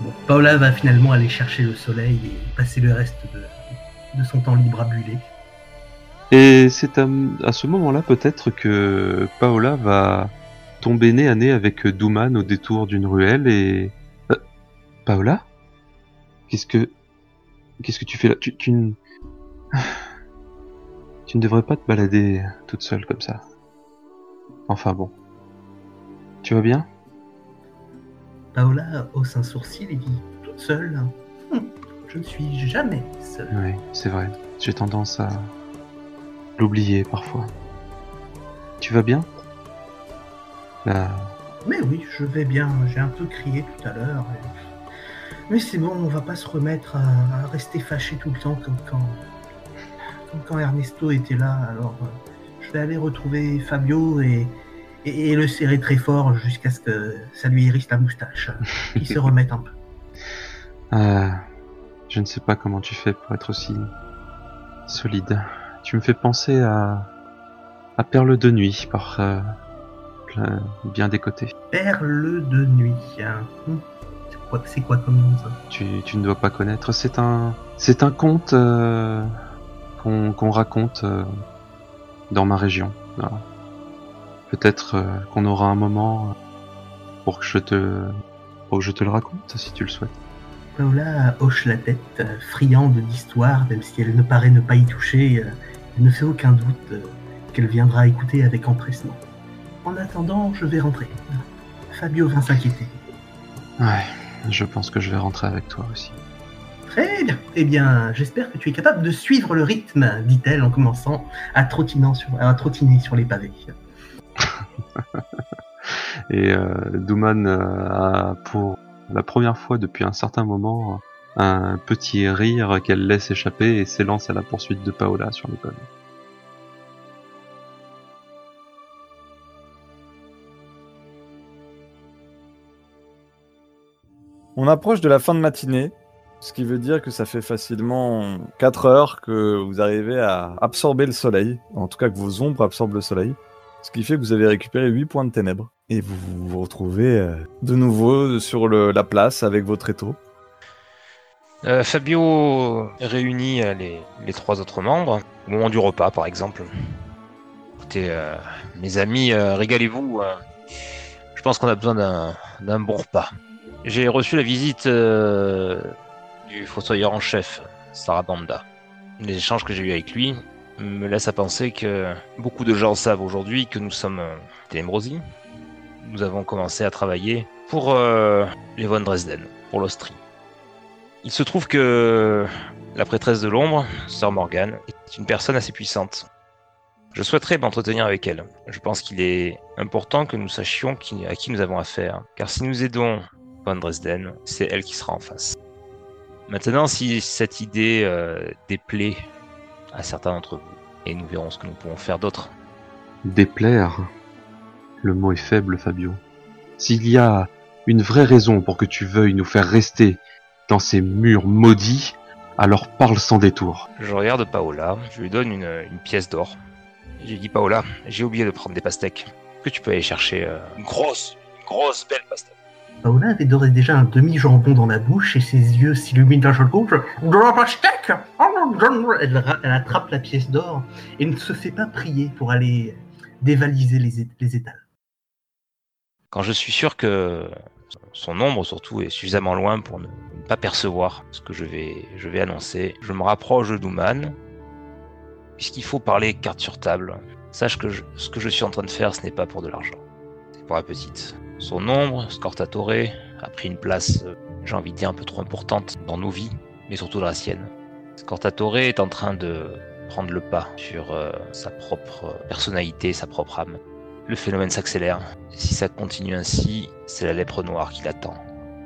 [SPEAKER 5] Bon, Paola va finalement aller chercher le soleil et passer le reste de, de son temps libre à buller.
[SPEAKER 4] Et c'est à, à ce moment-là peut-être que Paola va tomber nez à nez avec Douman au détour d'une ruelle et... Euh, Paola? Qu'est-ce que... Qu'est-ce que tu fais là? Tu, tu, ne... tu ne devrais pas te balader toute seule comme ça. Enfin bon. Tu vas bien?
[SPEAKER 5] Paola hausse un sourcil et dit toute seule. Hum, je ne suis jamais seule.
[SPEAKER 4] Oui, c'est vrai. J'ai tendance à l'oublier parfois. Tu vas bien? Là,
[SPEAKER 5] Mais oui, je vais bien. J'ai un peu crié tout à l'heure. et- Mais c'est bon, on va pas se remettre à, à rester fâché tout le temps comme quand, comme quand Ernesto était là. Alors, euh, je vais aller retrouver Fabio et, et, et le serrer très fort jusqu'à ce que ça lui hérisse la moustache. Qu'il se remette un peu.
[SPEAKER 4] Euh, je ne sais pas comment tu fais pour être aussi solide. Tu me fais penser à, à Perle de Nuit par euh, plein- bien des côtés.
[SPEAKER 5] Perle de nuit. hein. C'est quoi, quoi comme nom ça?
[SPEAKER 4] Tu, tu ne dois pas connaître. C'est un, c'est un conte euh, qu'on qu'on raconte euh, dans ma région. Peut-être euh, qu'on aura un moment pour que je te, pour que je te le raconte si tu le souhaites.
[SPEAKER 5] Paola hoche la tête, euh, friande d'histoire, même si elle ne paraît ne pas y toucher. euh, il ne fait aucun doute euh, qu'elle viendra écouter avec empressement. En attendant, je vais rentrer. Fabio vint s'inquiéter.
[SPEAKER 4] Ouais, je pense que je vais rentrer avec toi aussi.
[SPEAKER 5] Très bien. Eh bien, j'espère que tu es capable de suivre le rythme, dit-elle en commençant à, trottinant sur, à trottiner sur les pavés.
[SPEAKER 4] Et euh, Douman euh, a pour la première fois depuis un certain moment un petit rire qu'elle laisse échapper et s'élance à la poursuite de Paola sur les pavés.
[SPEAKER 3] On approche de la fin de matinée, ce qui veut dire que ça fait facilement 4 heures que vous arrivez à absorber le soleil, en tout cas que vos ombres absorbent le soleil. Ce qui fait que vous avez récupéré 8 points de ténèbres. Et vous vous retrouvez euh, de nouveau sur le- la place avec votre étau.
[SPEAKER 6] Euh, Fabio réunit euh, les, les trois autres membres au moment du repas, par exemple. Écoutez, mes amis, régalez-vous. je pense qu'on a besoin d'un bon repas. J'ai reçu la visite du fossoyeur en chef, Sarabanda. Les échanges que j'ai eus avec lui me laissent à penser que beaucoup de gens savent aujourd'hui que nous sommes euh, Ténébrosi. Nous avons commencé à travailler pour euh, les von Dresden, pour l'Austrie. Il se trouve que la prêtresse de l'ombre, Sœur Morgane, est une personne assez puissante. Je souhaiterais m'entretenir avec elle. Je pense qu'il est important que nous sachions qui- à qui nous avons affaire, car si nous aidons Von Dresden, c'est elle qui sera en face. Maintenant, si cette idée euh, déplaît à certains d'entre vous, et nous verrons ce que nous pouvons faire d'autre.
[SPEAKER 4] Déplaire. Le mot est faible, Fabio. S'il y a une vraie raison pour que tu veuilles nous faire rester dans ces murs maudits, alors parle sans détour.
[SPEAKER 6] Je regarde Paola, je lui donne une, une pièce d'or. Je lui dis Paola, j'ai oublié de prendre des pastèques. Que tu peux aller chercher euh, une grosse, une grosse belle pastèque
[SPEAKER 5] Paola avait d'ores déjà un demi-jambon dans la bouche et ses yeux s'illuminent d'un seul coup. Pastèque elle, ra- elle attrape la pièce d'or et ne se fait pas prier pour aller dévaliser les, les étals.
[SPEAKER 6] Quand je suis sûr que son ombre surtout est suffisamment loin pour ne, pas percevoir ce que je vais, annoncer, je me rapproche de Douman. Puisqu'il faut parler carte sur table, sache que ce que je suis en train de faire, ce n'est pas pour de l'argent. C'est pour la petite. Son ombre, Scortatore, a pris une place, euh, j'ai envie de dire, un peu trop importante dans nos vies, mais surtout dans la sienne. Scortatore est en train de prendre le pas sur euh, sa propre personnalité, sa propre âme. Le phénomène s'accélère. Si ça continue ainsi, c'est la lèpre noire qui l'attend.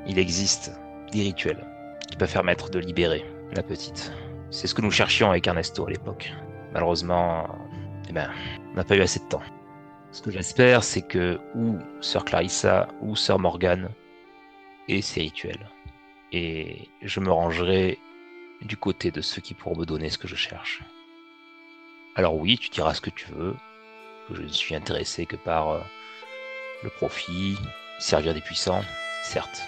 [SPEAKER 6] Il existe des rituels qui peuvent permettre de libérer la petite. C'est ce que nous cherchions avec Ernesto à l'époque. Malheureusement, eh ben, on n'a pas eu assez de temps. Ce que j'espère, c'est que ou Sœur Clarissa ou Sœur Morgane aient ces rituels. Et je me rangerai du côté de ceux qui pourront me donner ce que je cherche. Alors oui, tu diras ce que tu veux, je ne suis intéressé que par euh, le profit, servir des puissants, certes.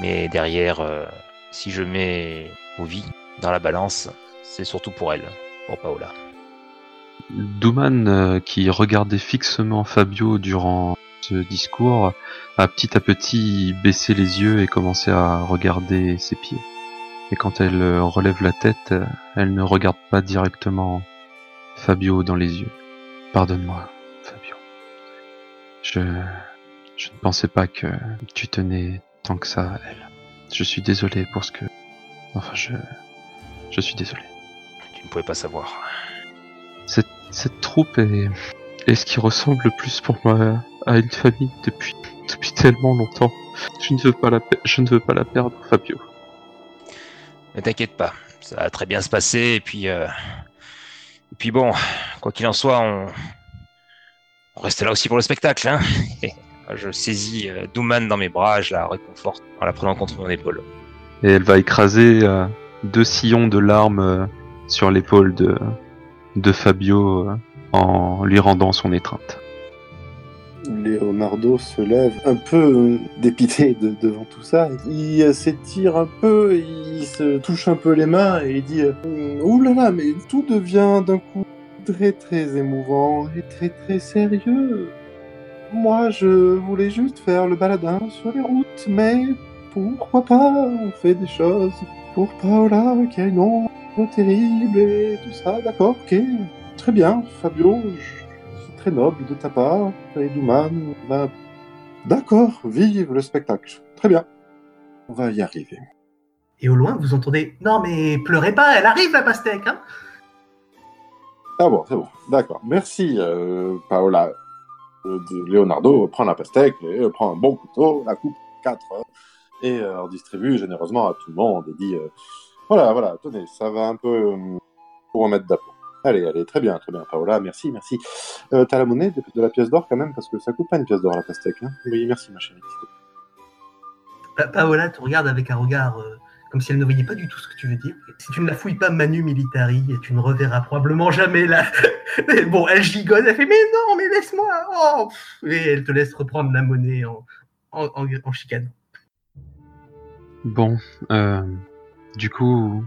[SPEAKER 6] Mais derrière, euh, si je mets vos vies dans la balance, c'est surtout pour elle, pour Paola.
[SPEAKER 4] Douman, euh, qui regardait fixement Fabio durant ce discours, a petit à petit baissé les yeux et commencé à regarder ses pieds. Et quand elle euh, relève la tête, euh, elle ne regarde pas directement Fabio dans les yeux. Pardonne-moi, Fabio. Je, je ne pensais pas que tu tenais tant que ça à elle. Je suis désolé pour ce que... Enfin, je... Je suis désolé.
[SPEAKER 6] Tu ne pouvais pas savoir.
[SPEAKER 4] Cette, cette troupe est, est ce qui ressemble le plus pour moi à une famille depuis, depuis tellement longtemps. Je ne veux pas la, je ne veux pas la perdre, Fabio.
[SPEAKER 6] Ne t'inquiète pas, ça va très bien se passer. Et puis, euh, et puis bon, quoi qu'il en soit, on, on reste là aussi pour le spectacle. Hein je saisis euh, Douman dans mes bras, je la réconforte en la prenant contre mon épaule.
[SPEAKER 4] Et elle va écraser euh, deux sillons de larmes euh, sur l'épaule de, de Fabio euh, en lui rendant son étreinte.
[SPEAKER 7] Leonardo se lève un peu euh, dépité de- devant tout ça. Il euh, s'étire un peu, il se touche un peu les mains et il dit Ouh là là, mais tout devient d'un coup très très émouvant et très très sérieux. Moi, je voulais juste faire le baladin sur les routes, mais pourquoi pas On fait des choses pour Paola qui a une terrible et tout ça. D'accord, ok. Très bien, Fabio. C'est très noble de ta part. Et Douman, ben, d'accord, vive le spectacle. Très bien. On va y arriver.
[SPEAKER 5] Et au loin, vous entendez Non, mais pleurez pas, elle arrive la pastèque hein
[SPEAKER 7] Ah bon, c'est bon. D'accord. Merci, euh, Paola. Euh, Leonardo prend la pastèque et euh, prend un bon couteau, la coupe en quatre euh, et euh, en distribue généreusement à tout le monde et dit euh, voilà, voilà, tenez, ça va un peu euh, pour remettre d'aplomb. Allez, allez, très bien, très bien, Paola, merci, merci. Euh, T'as la monnaie de, de la pièce d'or quand même parce que ça coûte pas une pièce d'or la pastèque. Hein oui, merci ma chérie.
[SPEAKER 5] Pa- Paola te regarde avec un regard euh, comme si elle ne voyait pas du tout ce que tu veux dire. Si tu ne la fouilles pas Manu Militari, tu ne reverras probablement jamais là. bon, elle gigote, elle fait mais non, mais laisse-moi. Oh, et elle te laisse reprendre la monnaie en, en, en, en chicane.
[SPEAKER 4] Bon, euh, du coup,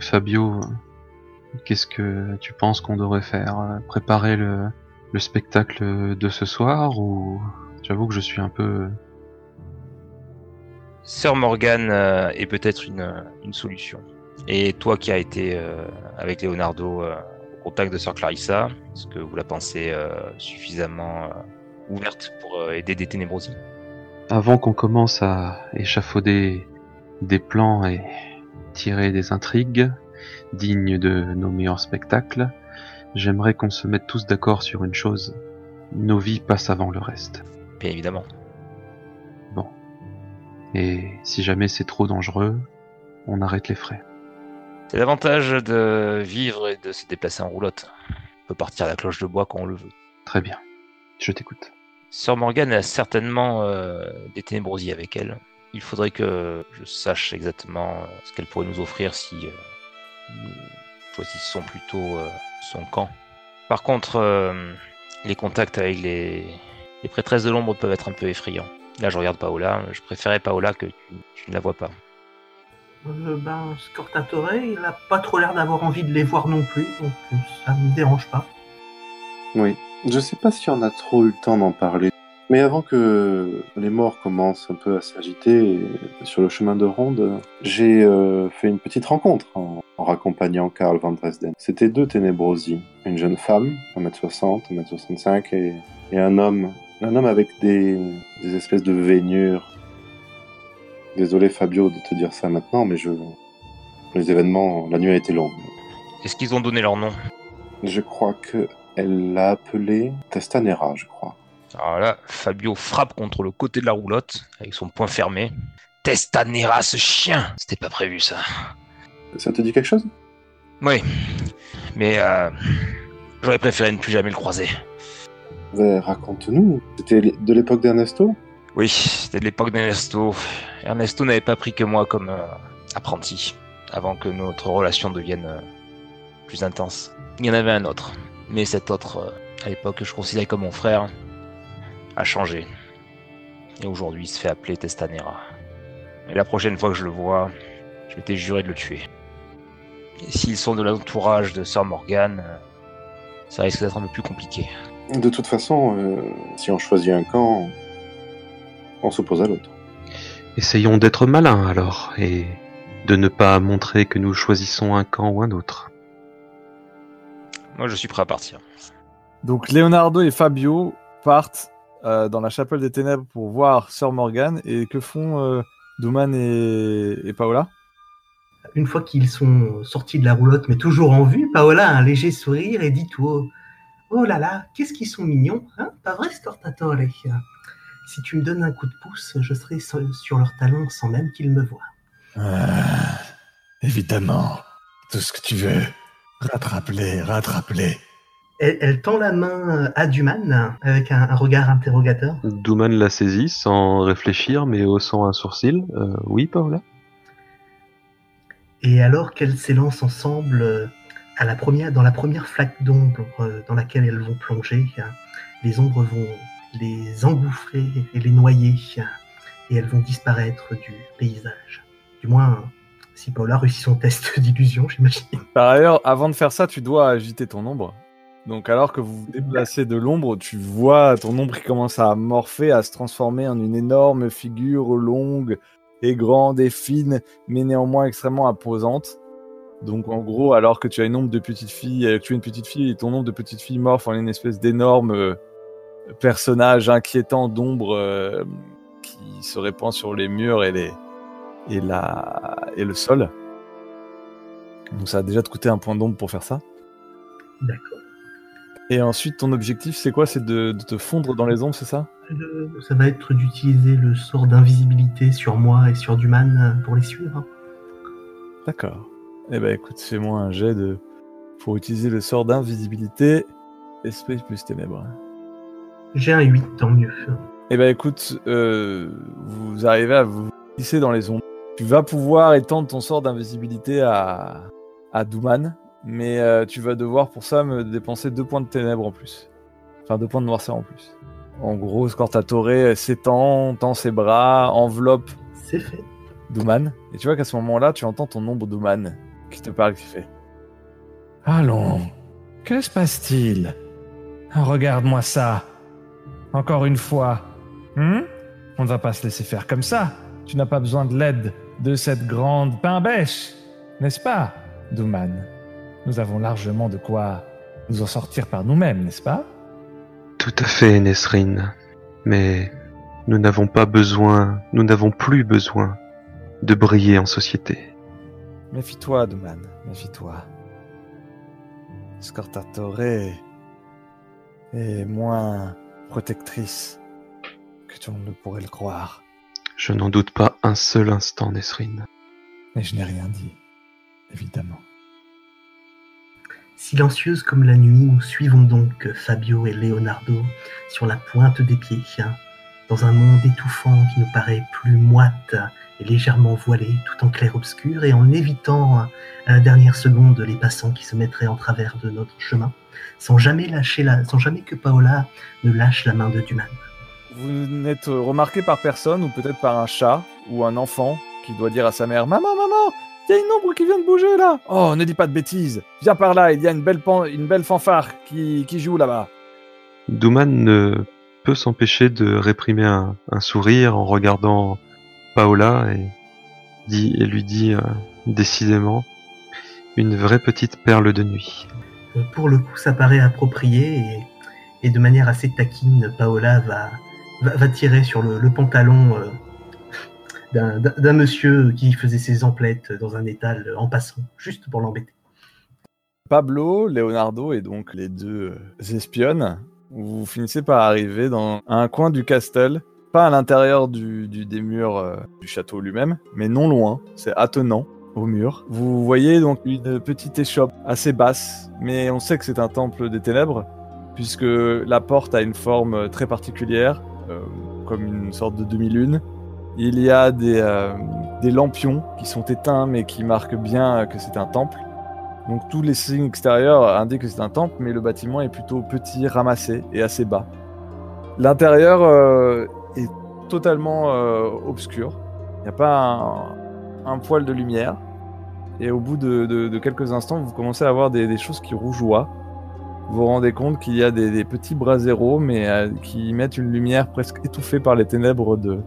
[SPEAKER 4] Fabio, qu'est-ce que tu penses qu'on devrait faire? Euh, Préparer le, le spectacle de ce soir ou j'avoue que je suis un peu
[SPEAKER 6] Sœur Morgane euh, est peut-être une, une solution. Et toi qui as été euh, avec Leonardo euh, au contact de Sœur Clarissa, est-ce que vous la pensez euh, suffisamment euh, ouverte pour euh, aider des ténébrosi
[SPEAKER 4] avant qu'on commence à échafauder des plans et tirer des intrigues dignes de nos meilleurs spectacles, j'aimerais qu'on se mette tous d'accord sur une chose. Nos vies passent avant le reste.
[SPEAKER 6] Bien évidemment.
[SPEAKER 4] Et si jamais c'est trop dangereux, on arrête les frais.
[SPEAKER 6] C'est l'avantage de vivre et de se déplacer en roulotte. On peut partir à la cloche de bois quand on le veut.
[SPEAKER 4] Très bien. Je t'écoute.
[SPEAKER 6] Sœur Morgane a certainement euh, des ténébrosiers avec elle. Il faudrait que je sache exactement euh, ce qu'elle pourrait nous offrir si euh, nous choisissons plutôt euh, son camp. Par contre, les contacts avec les, les prêtresses de l'ombre peuvent être un peu effrayants. Là, je regarde Paola. Je préférais Paola que tu, tu ne la vois pas.
[SPEAKER 5] Euh, ben, Scortatore, il a pas trop l'air d'avoir envie de les voir non plus, donc ça me dérange pas.
[SPEAKER 7] Oui. Je sais pas si on a trop eu le temps d'en parler. Mais avant que les morts commencent un peu à s'agiter sur le chemin de ronde, j'ai euh, fait une petite rencontre en, en raccompagnant Karl van Dresden. C'était deux ténébrosi. Une jeune femme, 1m60, 1m65, et, et un homme. Un homme avec des, des espèces de veinures. Désolé Fabio de te dire ça maintenant, mais je... Les événements, la nuit a été longue.
[SPEAKER 6] Est-ce qu'ils ont donné leur nom?
[SPEAKER 7] Je crois que elle l'a appelé Testanera, je crois.
[SPEAKER 6] Alors là, Fabio frappe contre le côté de la roulotte avec son poing fermé. Testanera, ce chien C'était pas prévu ça.
[SPEAKER 7] Ça te dit quelque chose?
[SPEAKER 6] Oui, mais euh, j'aurais préféré ne plus jamais le croiser.
[SPEAKER 7] Raconte-nous. C'était de l'époque d'Ernesto?
[SPEAKER 6] Oui, c'était de l'époque d'Ernesto. Ernesto n'avait pas pris que moi comme euh, apprenti, avant que notre relation devienne euh, plus intense. Il y en avait un autre, mais cet autre, à l'époque que je considérais comme mon frère, a changé. Et aujourd'hui, il se fait appeler Testanera. Et la prochaine fois que je le vois, je m'étais juré de le tuer. Et s'ils sont de l'entourage de Sir Morgan, euh, ça risque d'être un peu plus compliqué.
[SPEAKER 7] De toute façon, euh, si on choisit un camp, on s'oppose à l'autre.
[SPEAKER 4] Essayons d'être malins alors, et de ne pas montrer que nous choisissons un camp ou un autre.
[SPEAKER 6] Moi, je suis prêt à partir.
[SPEAKER 3] Donc Leonardo et Fabio partent euh, dans la chapelle des ténèbres pour voir Sir Morgan. Et que font euh, Duman et, et Paola?
[SPEAKER 5] Une fois qu'ils sont sortis de la roulotte, mais toujours en vue, Paola a un léger sourire et dit tout haut Oh là là, qu'est-ce qu'ils sont mignons, hein Pas vrai, Scortatore Si tu me donnes un coup de pouce, je serai sur sur leurs talons sans même qu'ils me voient.
[SPEAKER 9] Ah, évidemment. Tout ce que tu veux. Rattrape-les, rattrape-les.
[SPEAKER 5] Elle, elle tend la main à Duman avec un, un regard interrogateur.
[SPEAKER 4] Douman la saisit sans réfléchir mais haussant un sourcil. Euh, oui, Paola?
[SPEAKER 5] Et alors qu'elles s'élancent ensemble euh, à la première, dans la première flaque d'ombre euh, dans laquelle elles vont plonger, les ombres vont les engouffrer et les noyer, et elles vont disparaître du paysage. Du moins, si Paula réussit son test d'illusion, j'imagine.
[SPEAKER 3] Par ailleurs, avant de faire ça, tu dois agiter ton ombre. Donc alors que vous vous déplacez de l'ombre, tu vois ton ombre qui commence à morpher, à se transformer en une énorme figure longue et grande et fine, mais néanmoins extrêmement imposante. Donc en gros, alors que tu as une ombre de petite fille, euh, tu es une petite fille et ton ombre de petite fille morphe en une espèce d'énorme euh, personnage inquiétant d'ombre euh, qui se répand sur les murs et les et la et le sol. Donc ça a déjà te coûté un point d'ombre pour faire ça.
[SPEAKER 5] D'accord.
[SPEAKER 3] Et ensuite, ton objectif, c'est quoi? C'est de, de te fondre dans les ombres, c'est ça?
[SPEAKER 5] Euh, Ça va être d'utiliser le sort d'invisibilité sur moi et sur Duman euh, pour les suivre.
[SPEAKER 3] D'accord. Eh ben écoute, fais-moi un jet de... pour utiliser le sort d'invisibilité. Esprit plus ténèbres.
[SPEAKER 5] J'ai un 8, tant mieux.
[SPEAKER 3] Eh ben écoute, euh, vous arrivez à vous glisser dans les ombres. Tu vas pouvoir étendre ton sort d'invisibilité à, à Douman, mais euh, tu vas devoir pour ça me dépenser deux points de ténèbres en plus. Enfin, deux points de noirceur en plus. En gros, Scortatore s'étend, tend ses bras, enveloppe
[SPEAKER 5] C'est fait.
[SPEAKER 3] Douman. Et tu vois qu'à ce moment-là, tu entends ton ombre Douman qui te parle, qui fait
[SPEAKER 9] Allons, que se passe-t-il? Regarde-moi ça. Encore une fois. Hmm? On ne va pas se laisser faire comme ça. Tu n'as pas besoin de l'aide de cette grande pain-bêche, n'est-ce pas, Douman? Nous avons largement de quoi nous en sortir par nous-mêmes, n'est-ce pas?
[SPEAKER 4] Tout à fait, Nesrine. Mais nous n'avons pas besoin, nous n'avons plus besoin de briller en société.
[SPEAKER 3] Méfie-toi, Douman, méfie-toi. Scortatore est moins protectrice que tu ne pourrais le croire.
[SPEAKER 4] Je n'en doute pas un seul instant, Nesrine.
[SPEAKER 9] Mais je n'ai rien dit, évidemment.
[SPEAKER 5] Silencieuse comme la nuit, nous suivons donc Fabio et Leonardo sur la pointe des pieds, dans un monde étouffant qui nous paraît plus moite et légèrement voilé, tout en clair-obscur, et en évitant à la dernière seconde les passants qui se mettraient en travers de notre chemin, sans jamais lâcher la, sans jamais que Paola ne lâche la main de Duman.
[SPEAKER 3] Vous n'êtes remarqué par personne, ou peut-être par un chat, ou un enfant, qui doit dire à sa mère Maman, maman, il y a une ombre qui vient de bouger là Oh, ne dis pas de bêtises Viens par là, il y a une belle, pan- une belle fanfare qui, qui joue là-bas.
[SPEAKER 4] Douman ne peut s'empêcher de réprimer un, un sourire en regardant Paola et, dit, et lui dit euh, décidément une vraie petite perle de nuit.
[SPEAKER 5] Euh, Pour le coup, ça paraît approprié et, et de manière assez taquine, Paola va, va, va tirer sur le, le pantalon euh, d'un- monsieur qui faisait ses emplettes dans un étal en passant, juste pour l'embêter.
[SPEAKER 3] Pablo, Leonardo et donc les deux euh, espionnes, vous finissez par arriver dans un coin du castle, pas à l'intérieur du, des murs euh, du château lui-même, mais non loin, c'est attenant au mur. Vous voyez donc une petite échoppe assez basse, mais on sait que c'est un temple des ténèbres, puisque la porte a une forme euh, très particulière, euh, comme une sorte de demi-lune. Il y a des, euh, des lampions qui sont éteints, mais qui marquent bien que c'est un temple. Donc tous les signes extérieurs indiquent que c'est un temple, mais le bâtiment est plutôt petit, ramassé et assez bas. L'intérieur euh, est totalement euh, obscur. Il n'y a pas un, poil de lumière. Et au bout de, quelques instants, vous commencez à voir des, choses qui rougeoient. Vous vous rendez compte qu'il y a des, des petits braseros, mais qui mettent une lumière presque étouffée par les ténèbres de,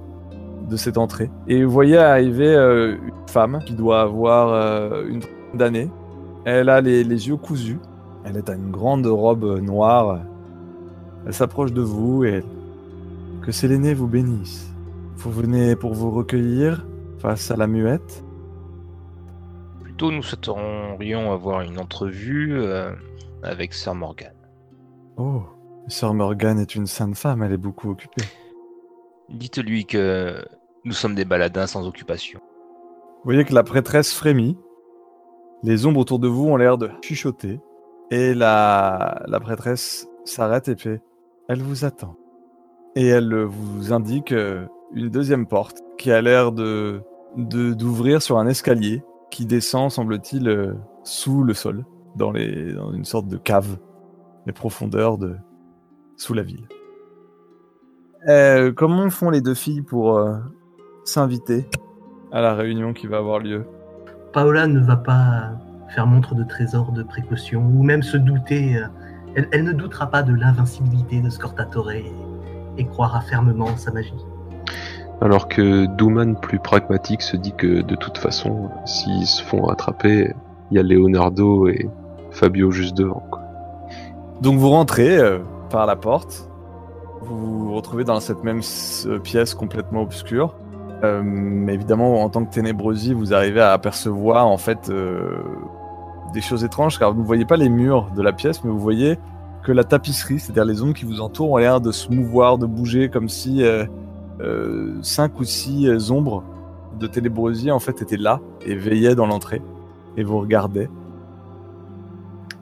[SPEAKER 3] de cette entrée. Et vous voyez arriver euh, une femme qui doit avoir euh, une trentaine d'années. Elle a les, les yeux cousus. Elle est à une grande robe noire. Elle s'approche de vous et que Séléné vous bénisse. Vous venez pour vous recueillir face à la muette.
[SPEAKER 6] Plutôt, nous souhaiterions avoir une entrevue euh, avec Sir Morgan.
[SPEAKER 3] Oh, Sœur Morgane est une sainte femme, elle est beaucoup occupée.
[SPEAKER 6] Dites-lui que nous sommes des baladins sans occupation.
[SPEAKER 3] Vous voyez que la prêtresse frémit. Les ombres autour de vous ont l'air de chuchoter. Et la, la prêtresse s'arrête et fait Elle vous attend. Et elle vous indique euh, une deuxième porte qui a l'air de d'ouvrir sur un escalier qui descend, semble-t-il, euh, sous le sol, dans, les, dans une sorte de cave, les profondeurs de sous la ville. Euh, comment font les deux filles pour s'inviter à la réunion qui va avoir lieu
[SPEAKER 5] Paola ne va pas faire montre de trésor de précaution ou même se douter. euh, Elle, elle ne doutera pas de l'invincibilité de Scortatore et, et croira fermement en sa magie.
[SPEAKER 4] Alors que Douman, plus pragmatique, se dit que de toute façon, s'ils se font attraper, il y a Leonardo et Fabio juste devant. quoi.
[SPEAKER 3] Donc vous rentrez euh, par la porte, vous vous retrouvez dans cette même pièce complètement obscure. Euh, évidemment, en tant que ténébrosie, vous arrivez à apercevoir en fait euh, des choses étranges, car vous ne voyez pas les murs de la pièce, mais vous voyez que la tapisserie, c'est-à-dire les ombres qui vous entourent, ont l'air de se mouvoir, de bouger, comme si euh, euh, cinq ou six euh, ombres de ténébrosie en fait étaient là et veillaient dans l'entrée et vous regardaient.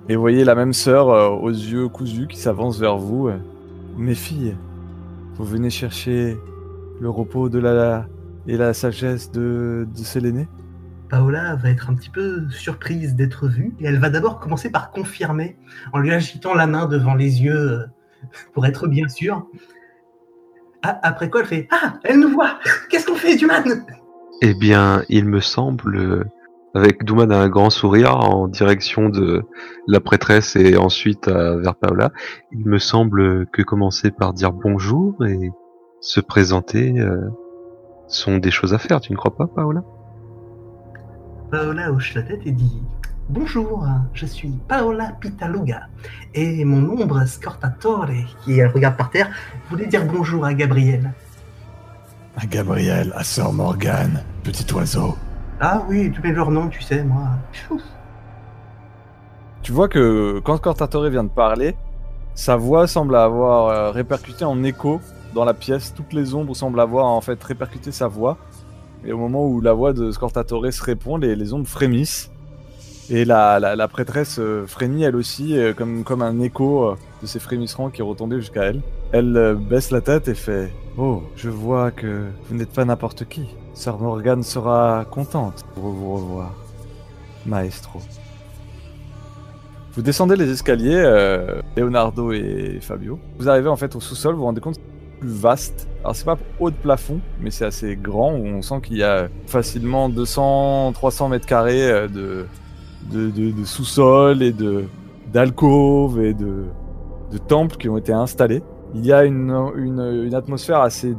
[SPEAKER 3] Et vous voyez la même sœur aux yeux cousus qui s'avance vers vous. Mes filles, vous venez chercher le repos de la et la sagesse de, de Séléné
[SPEAKER 5] Paola va être un petit peu surprise d'être vue et elle va d'abord commencer par confirmer en lui agitant la main devant les yeux euh, pour être bien sûre. Après quoi elle fait Ah, elle nous voit Qu'est-ce qu'on fait, Duman?
[SPEAKER 4] Eh bien, il me semble, avec Douman a un grand sourire en direction de la prêtresse et ensuite euh, vers Paola, il me semble que commencer par dire bonjour et se présenter euh, sont des choses à faire, tu ne crois pas, Paola?
[SPEAKER 5] Paola hoche la tête et dit Bonjour, je suis Paola Pitaluga et mon ombre Scortatore, qui elle regarde par terre, voulait dire bonjour à Gabriel.
[SPEAKER 9] À Gabriel, à Sœur Morgane, petit oiseau.
[SPEAKER 5] Ah oui, tu mets leur nom, tu sais, moi.
[SPEAKER 3] Tu vois que quand Cortatore vient de parler, sa voix semble avoir euh, répercuté en écho dans la pièce. Toutes les ombres semblent avoir en fait répercuté sa voix. Et au moment où la voix de Scortatore se répond, les, les ombres frémissent. Et la, la, prêtresse euh, frémit elle aussi, euh, comme, comme un écho euh, de ces frémissements qui retombaient jusqu'à elle. Elle baisse la tête et fait Oh, je vois que vous n'êtes pas n'importe qui. Sœur Morgane sera contente pour vous revoir. Maestro. Vous descendez les escaliers, Leonardo et Fabio. Vous arrivez en fait au sous-sol, vous vous rendez compte plus vaste. Alors c'est pas haut de plafond, mais c'est assez grand. où On sent qu'il y a facilement 200-300 mètres carrés euh, de, sous-sol et de d'alcôves et de, temples qui ont été installés. Il y a une, atmosphère assez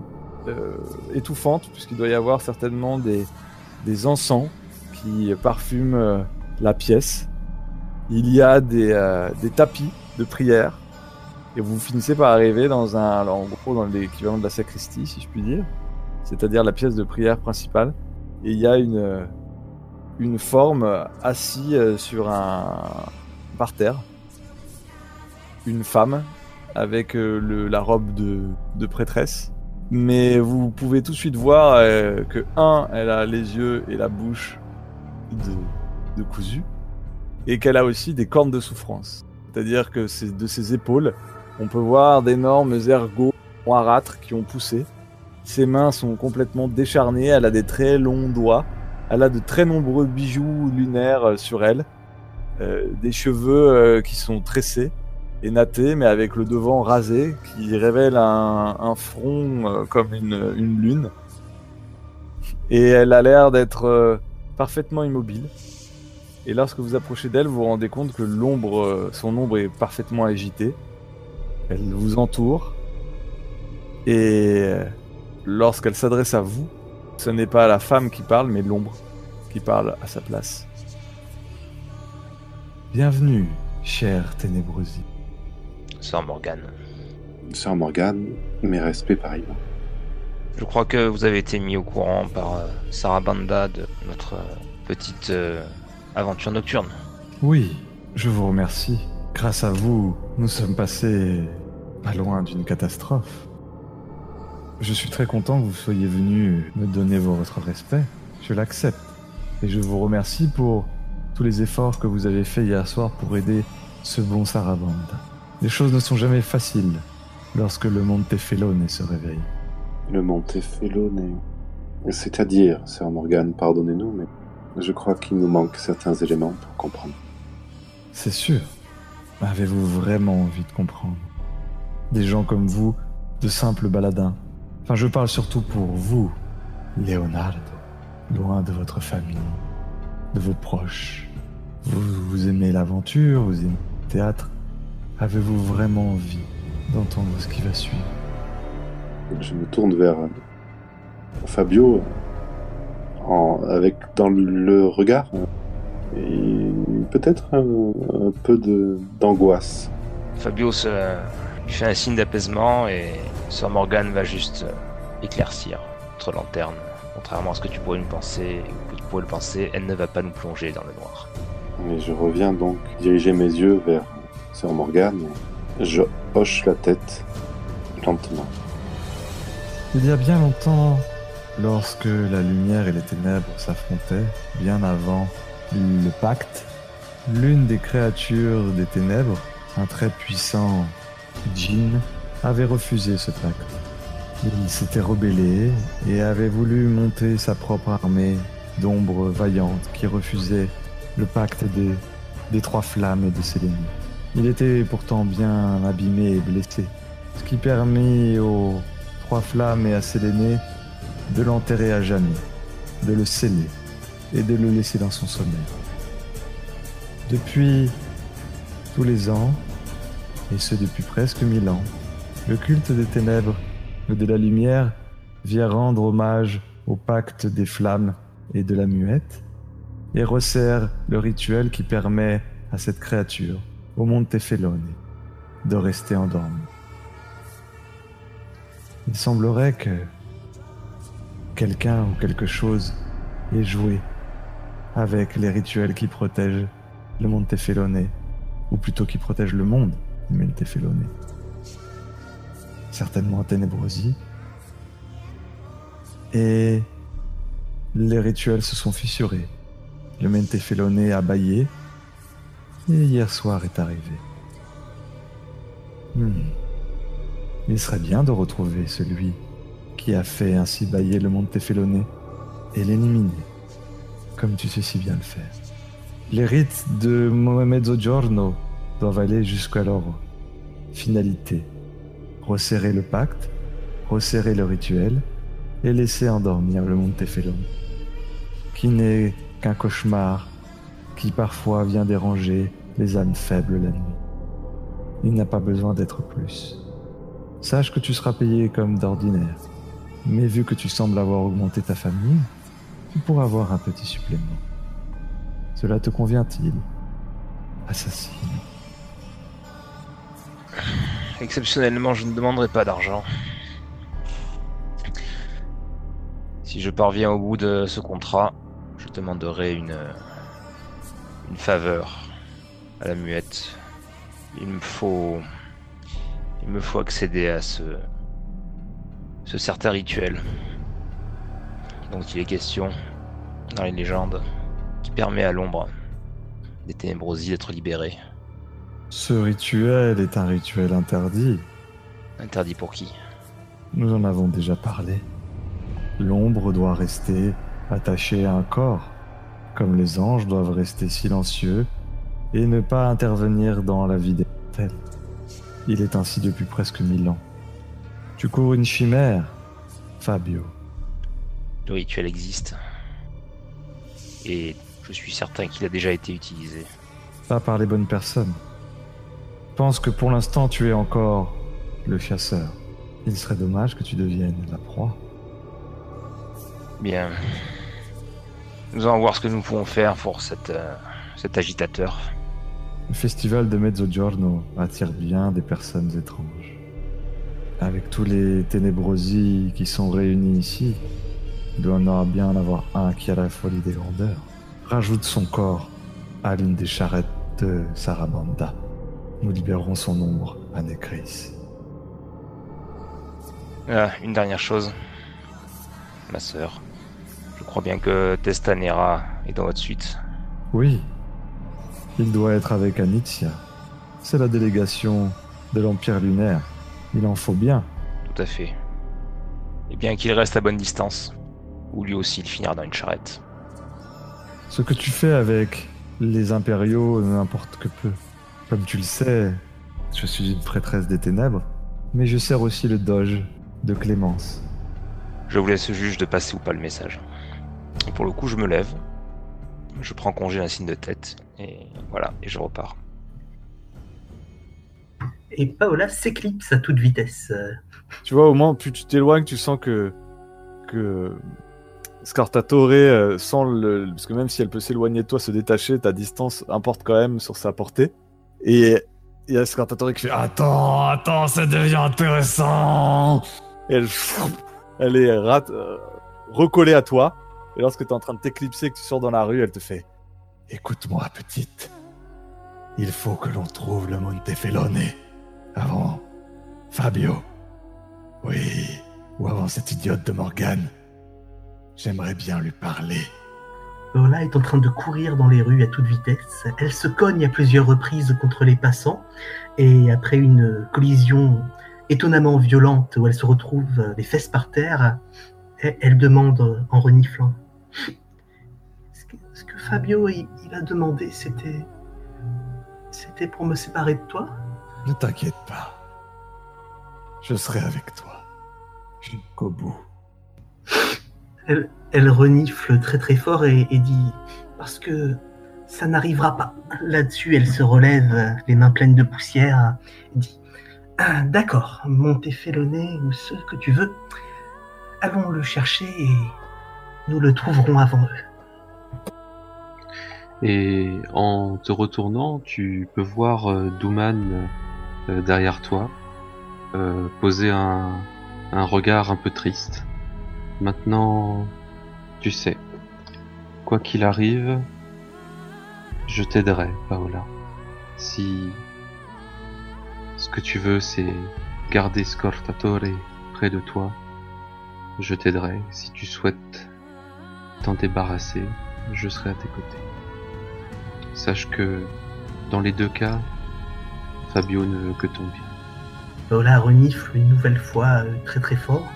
[SPEAKER 3] euh, étouffante, puisqu'il doit y avoir certainement des, encens qui parfument euh, la pièce. Il y a des, des tapis de prière. Et vous finissez par arriver dans un, alors, en gros, dans l'équivalent de la sacristie, si je puis dire. C'est-à-dire la pièce de prière principale. Et il y a une, une forme euh, assis euh, sur un parterre. Une femme avec euh, le, la robe de, de prêtresse. Mais vous pouvez tout de suite voir que, un, elle a les yeux et la bouche de, de cousu, et qu'elle a aussi des cornes de souffrance. C'est-à-dire que c'est de ses épaules, on peut voir d'énormes ergots noirâtres qui ont poussé. Ses mains sont complètement décharnées, elle a des très longs doigts, elle a de très nombreux bijoux lunaires euh, sur elle, euh, des cheveux euh, qui sont tressés et nattés, mais avec le devant rasé, qui révèle un, front comme une, une lune. Et elle a l'air d'être parfaitement immobile. Et lorsque vous approchez d'elle, vous vous rendez compte que l'ombre, son ombre est parfaitement agitée. Elle vous entoure. Et lorsqu'elle s'adresse à vous, ce n'est pas la femme qui parle, mais l'ombre qui parle à sa place.
[SPEAKER 9] Bienvenue, cher Ténébrosi.
[SPEAKER 6] Sœur Morgane.
[SPEAKER 7] Sœur Morgane, mes respects pareillement.
[SPEAKER 6] Je crois que vous avez été mis au courant par euh, Sarabanda de notre euh, petite euh, aventure nocturne.
[SPEAKER 9] Oui, je vous remercie. Grâce à vous, nous sommes passés pas loin d'une catastrophe. Je suis très content que vous soyez venu me donner votre respect. Je l'accepte. Et je vous remercie pour tous les efforts que vous avez faits hier soir pour aider ce bon Sarabanda. Les choses ne sont jamais faciles lorsque le Montefelone se réveille.
[SPEAKER 7] Le Montefelone. C'est-à-dire, Sœur Morgane, pardonnez-nous, mais je crois qu'il nous manque certains éléments pour comprendre.
[SPEAKER 9] C'est sûr. Avez-vous vraiment envie de comprendre? Des gens comme vous, de simples baladins. Enfin, je parle surtout pour vous, Leonardo, loin de votre famille, de vos proches. Vous, vous aimez l'aventure, vous aimez le théâtre. Avez-vous vraiment envie d'entendre ce qui va suivre?
[SPEAKER 7] Je me tourne vers Fabio, en, avec dans le regard, et peut-être un, un peu d'angoisse.
[SPEAKER 6] Fabio se lui fait un signe d'apaisement et Sœur Morgane va juste euh, éclaircir notre lanterne. Contrairement à ce que tu pourrais nous penser, ou que tu pourrais le penser, elle ne va pas nous plonger dans le noir.
[SPEAKER 7] Et je reviens donc diriger mes yeux vers Sœur Morgane. Je hoche la tête lentement.
[SPEAKER 9] Il y a bien longtemps, lorsque la lumière et les ténèbres s'affrontaient, bien avant le pacte, l'une des créatures des ténèbres, un très puissant djinn, avait refusé ce pacte.
[SPEAKER 3] Il s'était rebellé et avait voulu monter sa propre armée d'ombres vaillantes qui refusaient le pacte des, trois flammes et de Sélénie. Il était pourtant bien abîmé et blessé, ce qui permit aux trois flammes et à Sélénée de l'enterrer à jamais, de le sceller et de le laisser dans son sommeil. Depuis tous les ans, et ce depuis presque mille ans, le culte des ténèbres et de la lumière vient rendre hommage au pacte des flammes et de la muette, et resserre le rituel qui permet à cette créature, au monde Tefélone, de rester endormie. Il semblerait que quelqu'un ou quelque chose ait joué avec les rituels qui protègent le monde Tefélone, ou plutôt qui protègent le monde du monde Tefélone. Certainement Ténébrosie. Et les rituels se sont fissurés. Le Mentefélone a baillé. Et hier soir est arrivé. Hmm. Il serait bien de retrouver celui qui a fait ainsi bailler le Montefélone et l'éliminer, comme tu sais si bien le faire. Les rites de Mohammed-Giorno doivent aller jusqu'à leur finalité. Resserrer le pacte, resserrer le rituel et laisser endormir le Montefélone, qui n'est qu'un cauchemar qui parfois vient déranger les âmes faibles la nuit. Il n'a pas besoin d'être plus. Sache que tu seras payé comme d'ordinaire, mais vu que tu sembles avoir augmenté ta famille, tu pourras avoir un petit supplément. Cela te convient-il Assassine.
[SPEAKER 6] Exceptionnellement, je ne demanderai pas d'argent. Si je parviens au bout de ce contrat, je demanderai une, une faveur à la muette. Il me faut, il me faut accéder à ce, ce certain rituel dont il est question dans les légendes, qui permet à l'ombre des ténébrosies d'être libérée.
[SPEAKER 3] Ce rituel est un rituel interdit.
[SPEAKER 6] Interdit pour qui?
[SPEAKER 3] Nous en avons déjà parlé. L'ombre doit rester attachée à un corps, comme les anges doivent rester silencieux et ne pas intervenir dans la vie des mortels. Il est ainsi depuis presque mille ans. Tu cours une chimère, Fabio.
[SPEAKER 6] Le rituel existe. Et je suis certain qu'il a déjà été utilisé.
[SPEAKER 3] Pas par les bonnes personnes. Pense que pour l'instant tu es encore le chasseur. Il serait dommage que tu deviennes la proie.
[SPEAKER 6] Bien. Nous allons voir ce que nous pouvons faire pour cette, euh, cet agitateur.
[SPEAKER 3] Le festival de Mezzogiorno attire bien des personnes étranges. Avec tous les ténébrosis qui sont réunis ici, il doit en avoir bien en avoir un qui a la folie des grandeurs. Rajoute son corps à l'une des charrettes de Sarabanda. Nous libérerons son ombre à Necris.
[SPEAKER 6] Ah, une dernière chose. Ma sœur. Je crois bien que Testanera est dans votre suite.
[SPEAKER 3] Oui, il doit être avec Anitia. C'est la délégation de l'Empire lunaire. Il en faut bien.
[SPEAKER 6] Tout à fait. Et bien qu'il reste à bonne distance, ou lui aussi il finira dans une charrette.
[SPEAKER 3] Ce que tu fais avec les impériaux n'importe que peu. Comme tu le sais, je suis une prêtresse des ténèbres, mais je sers aussi le doge de Clémence.
[SPEAKER 6] Je vous laisse juge de passer ou pas le message. Et pour le coup, je me lève, je prends congé d'un signe de tête, et voilà, et je repars.
[SPEAKER 5] Et Paola s'éclipse à toute vitesse.
[SPEAKER 10] Tu vois, au moins, plus tu t'éloignes, tu sens que. que. Scartatore euh, sent le. Parce que même si elle peut s'éloigner de toi, se détacher, ta distance importe quand même sur sa portée. Et il y a Scartatore qui fait Attends, attends, ça devient intéressant elle. Est rat- euh, recollée à toi. Et lorsque tu es en train de t'éclipser, que tu sors dans la rue, elle te fait
[SPEAKER 3] Écoute-moi, petite. Il faut que l'on trouve le Montefellone avant Fabio. Oui, ou avant cette idiote de Morgane. J'aimerais bien lui parler.
[SPEAKER 5] Paola est en train de courir dans les rues à toute vitesse. Elle se cogne à plusieurs reprises contre les passants et après une collision étonnamment violente où elle se retrouve les fesses par terre, elle, elle demande en reniflant. Ce que, ce que Fabio il, il a demandé, c'était, c'était pour me séparer de toi.
[SPEAKER 9] Ne t'inquiète pas. Je serai avec toi. Jusqu'au bout.
[SPEAKER 5] Elle, elle renifle très très fort et, dit parce que ça n'arrivera pas. Là-dessus, elle se relève, les mains pleines de poussière, et dit Ah, D'accord, Montefellone ou ce que tu veux, allons le chercher et nous le trouverons avant eux.
[SPEAKER 4] Et en te retournant, tu peux voir euh, Douman euh, derrière toi, euh, poser un regard un peu triste. Maintenant, tu sais, quoi qu'il arrive, je t'aiderai, Paola. Si ce que tu veux, c'est garder Scortatore près de toi, je t'aiderai. Si tu souhaites t'en débarrasser, je serai à tes côtés. Sache que dans les deux cas, Fabio ne veut que ton bien.
[SPEAKER 5] Paola renifle une nouvelle fois euh, très très fort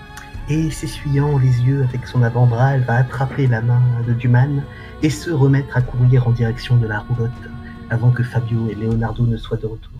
[SPEAKER 5] et s'essuyant les yeux avec son avant-bras, elle va attraper la main de Duman et se remettre à courir en direction de la roulotte avant que Fabio et Leonardo ne soient de retour.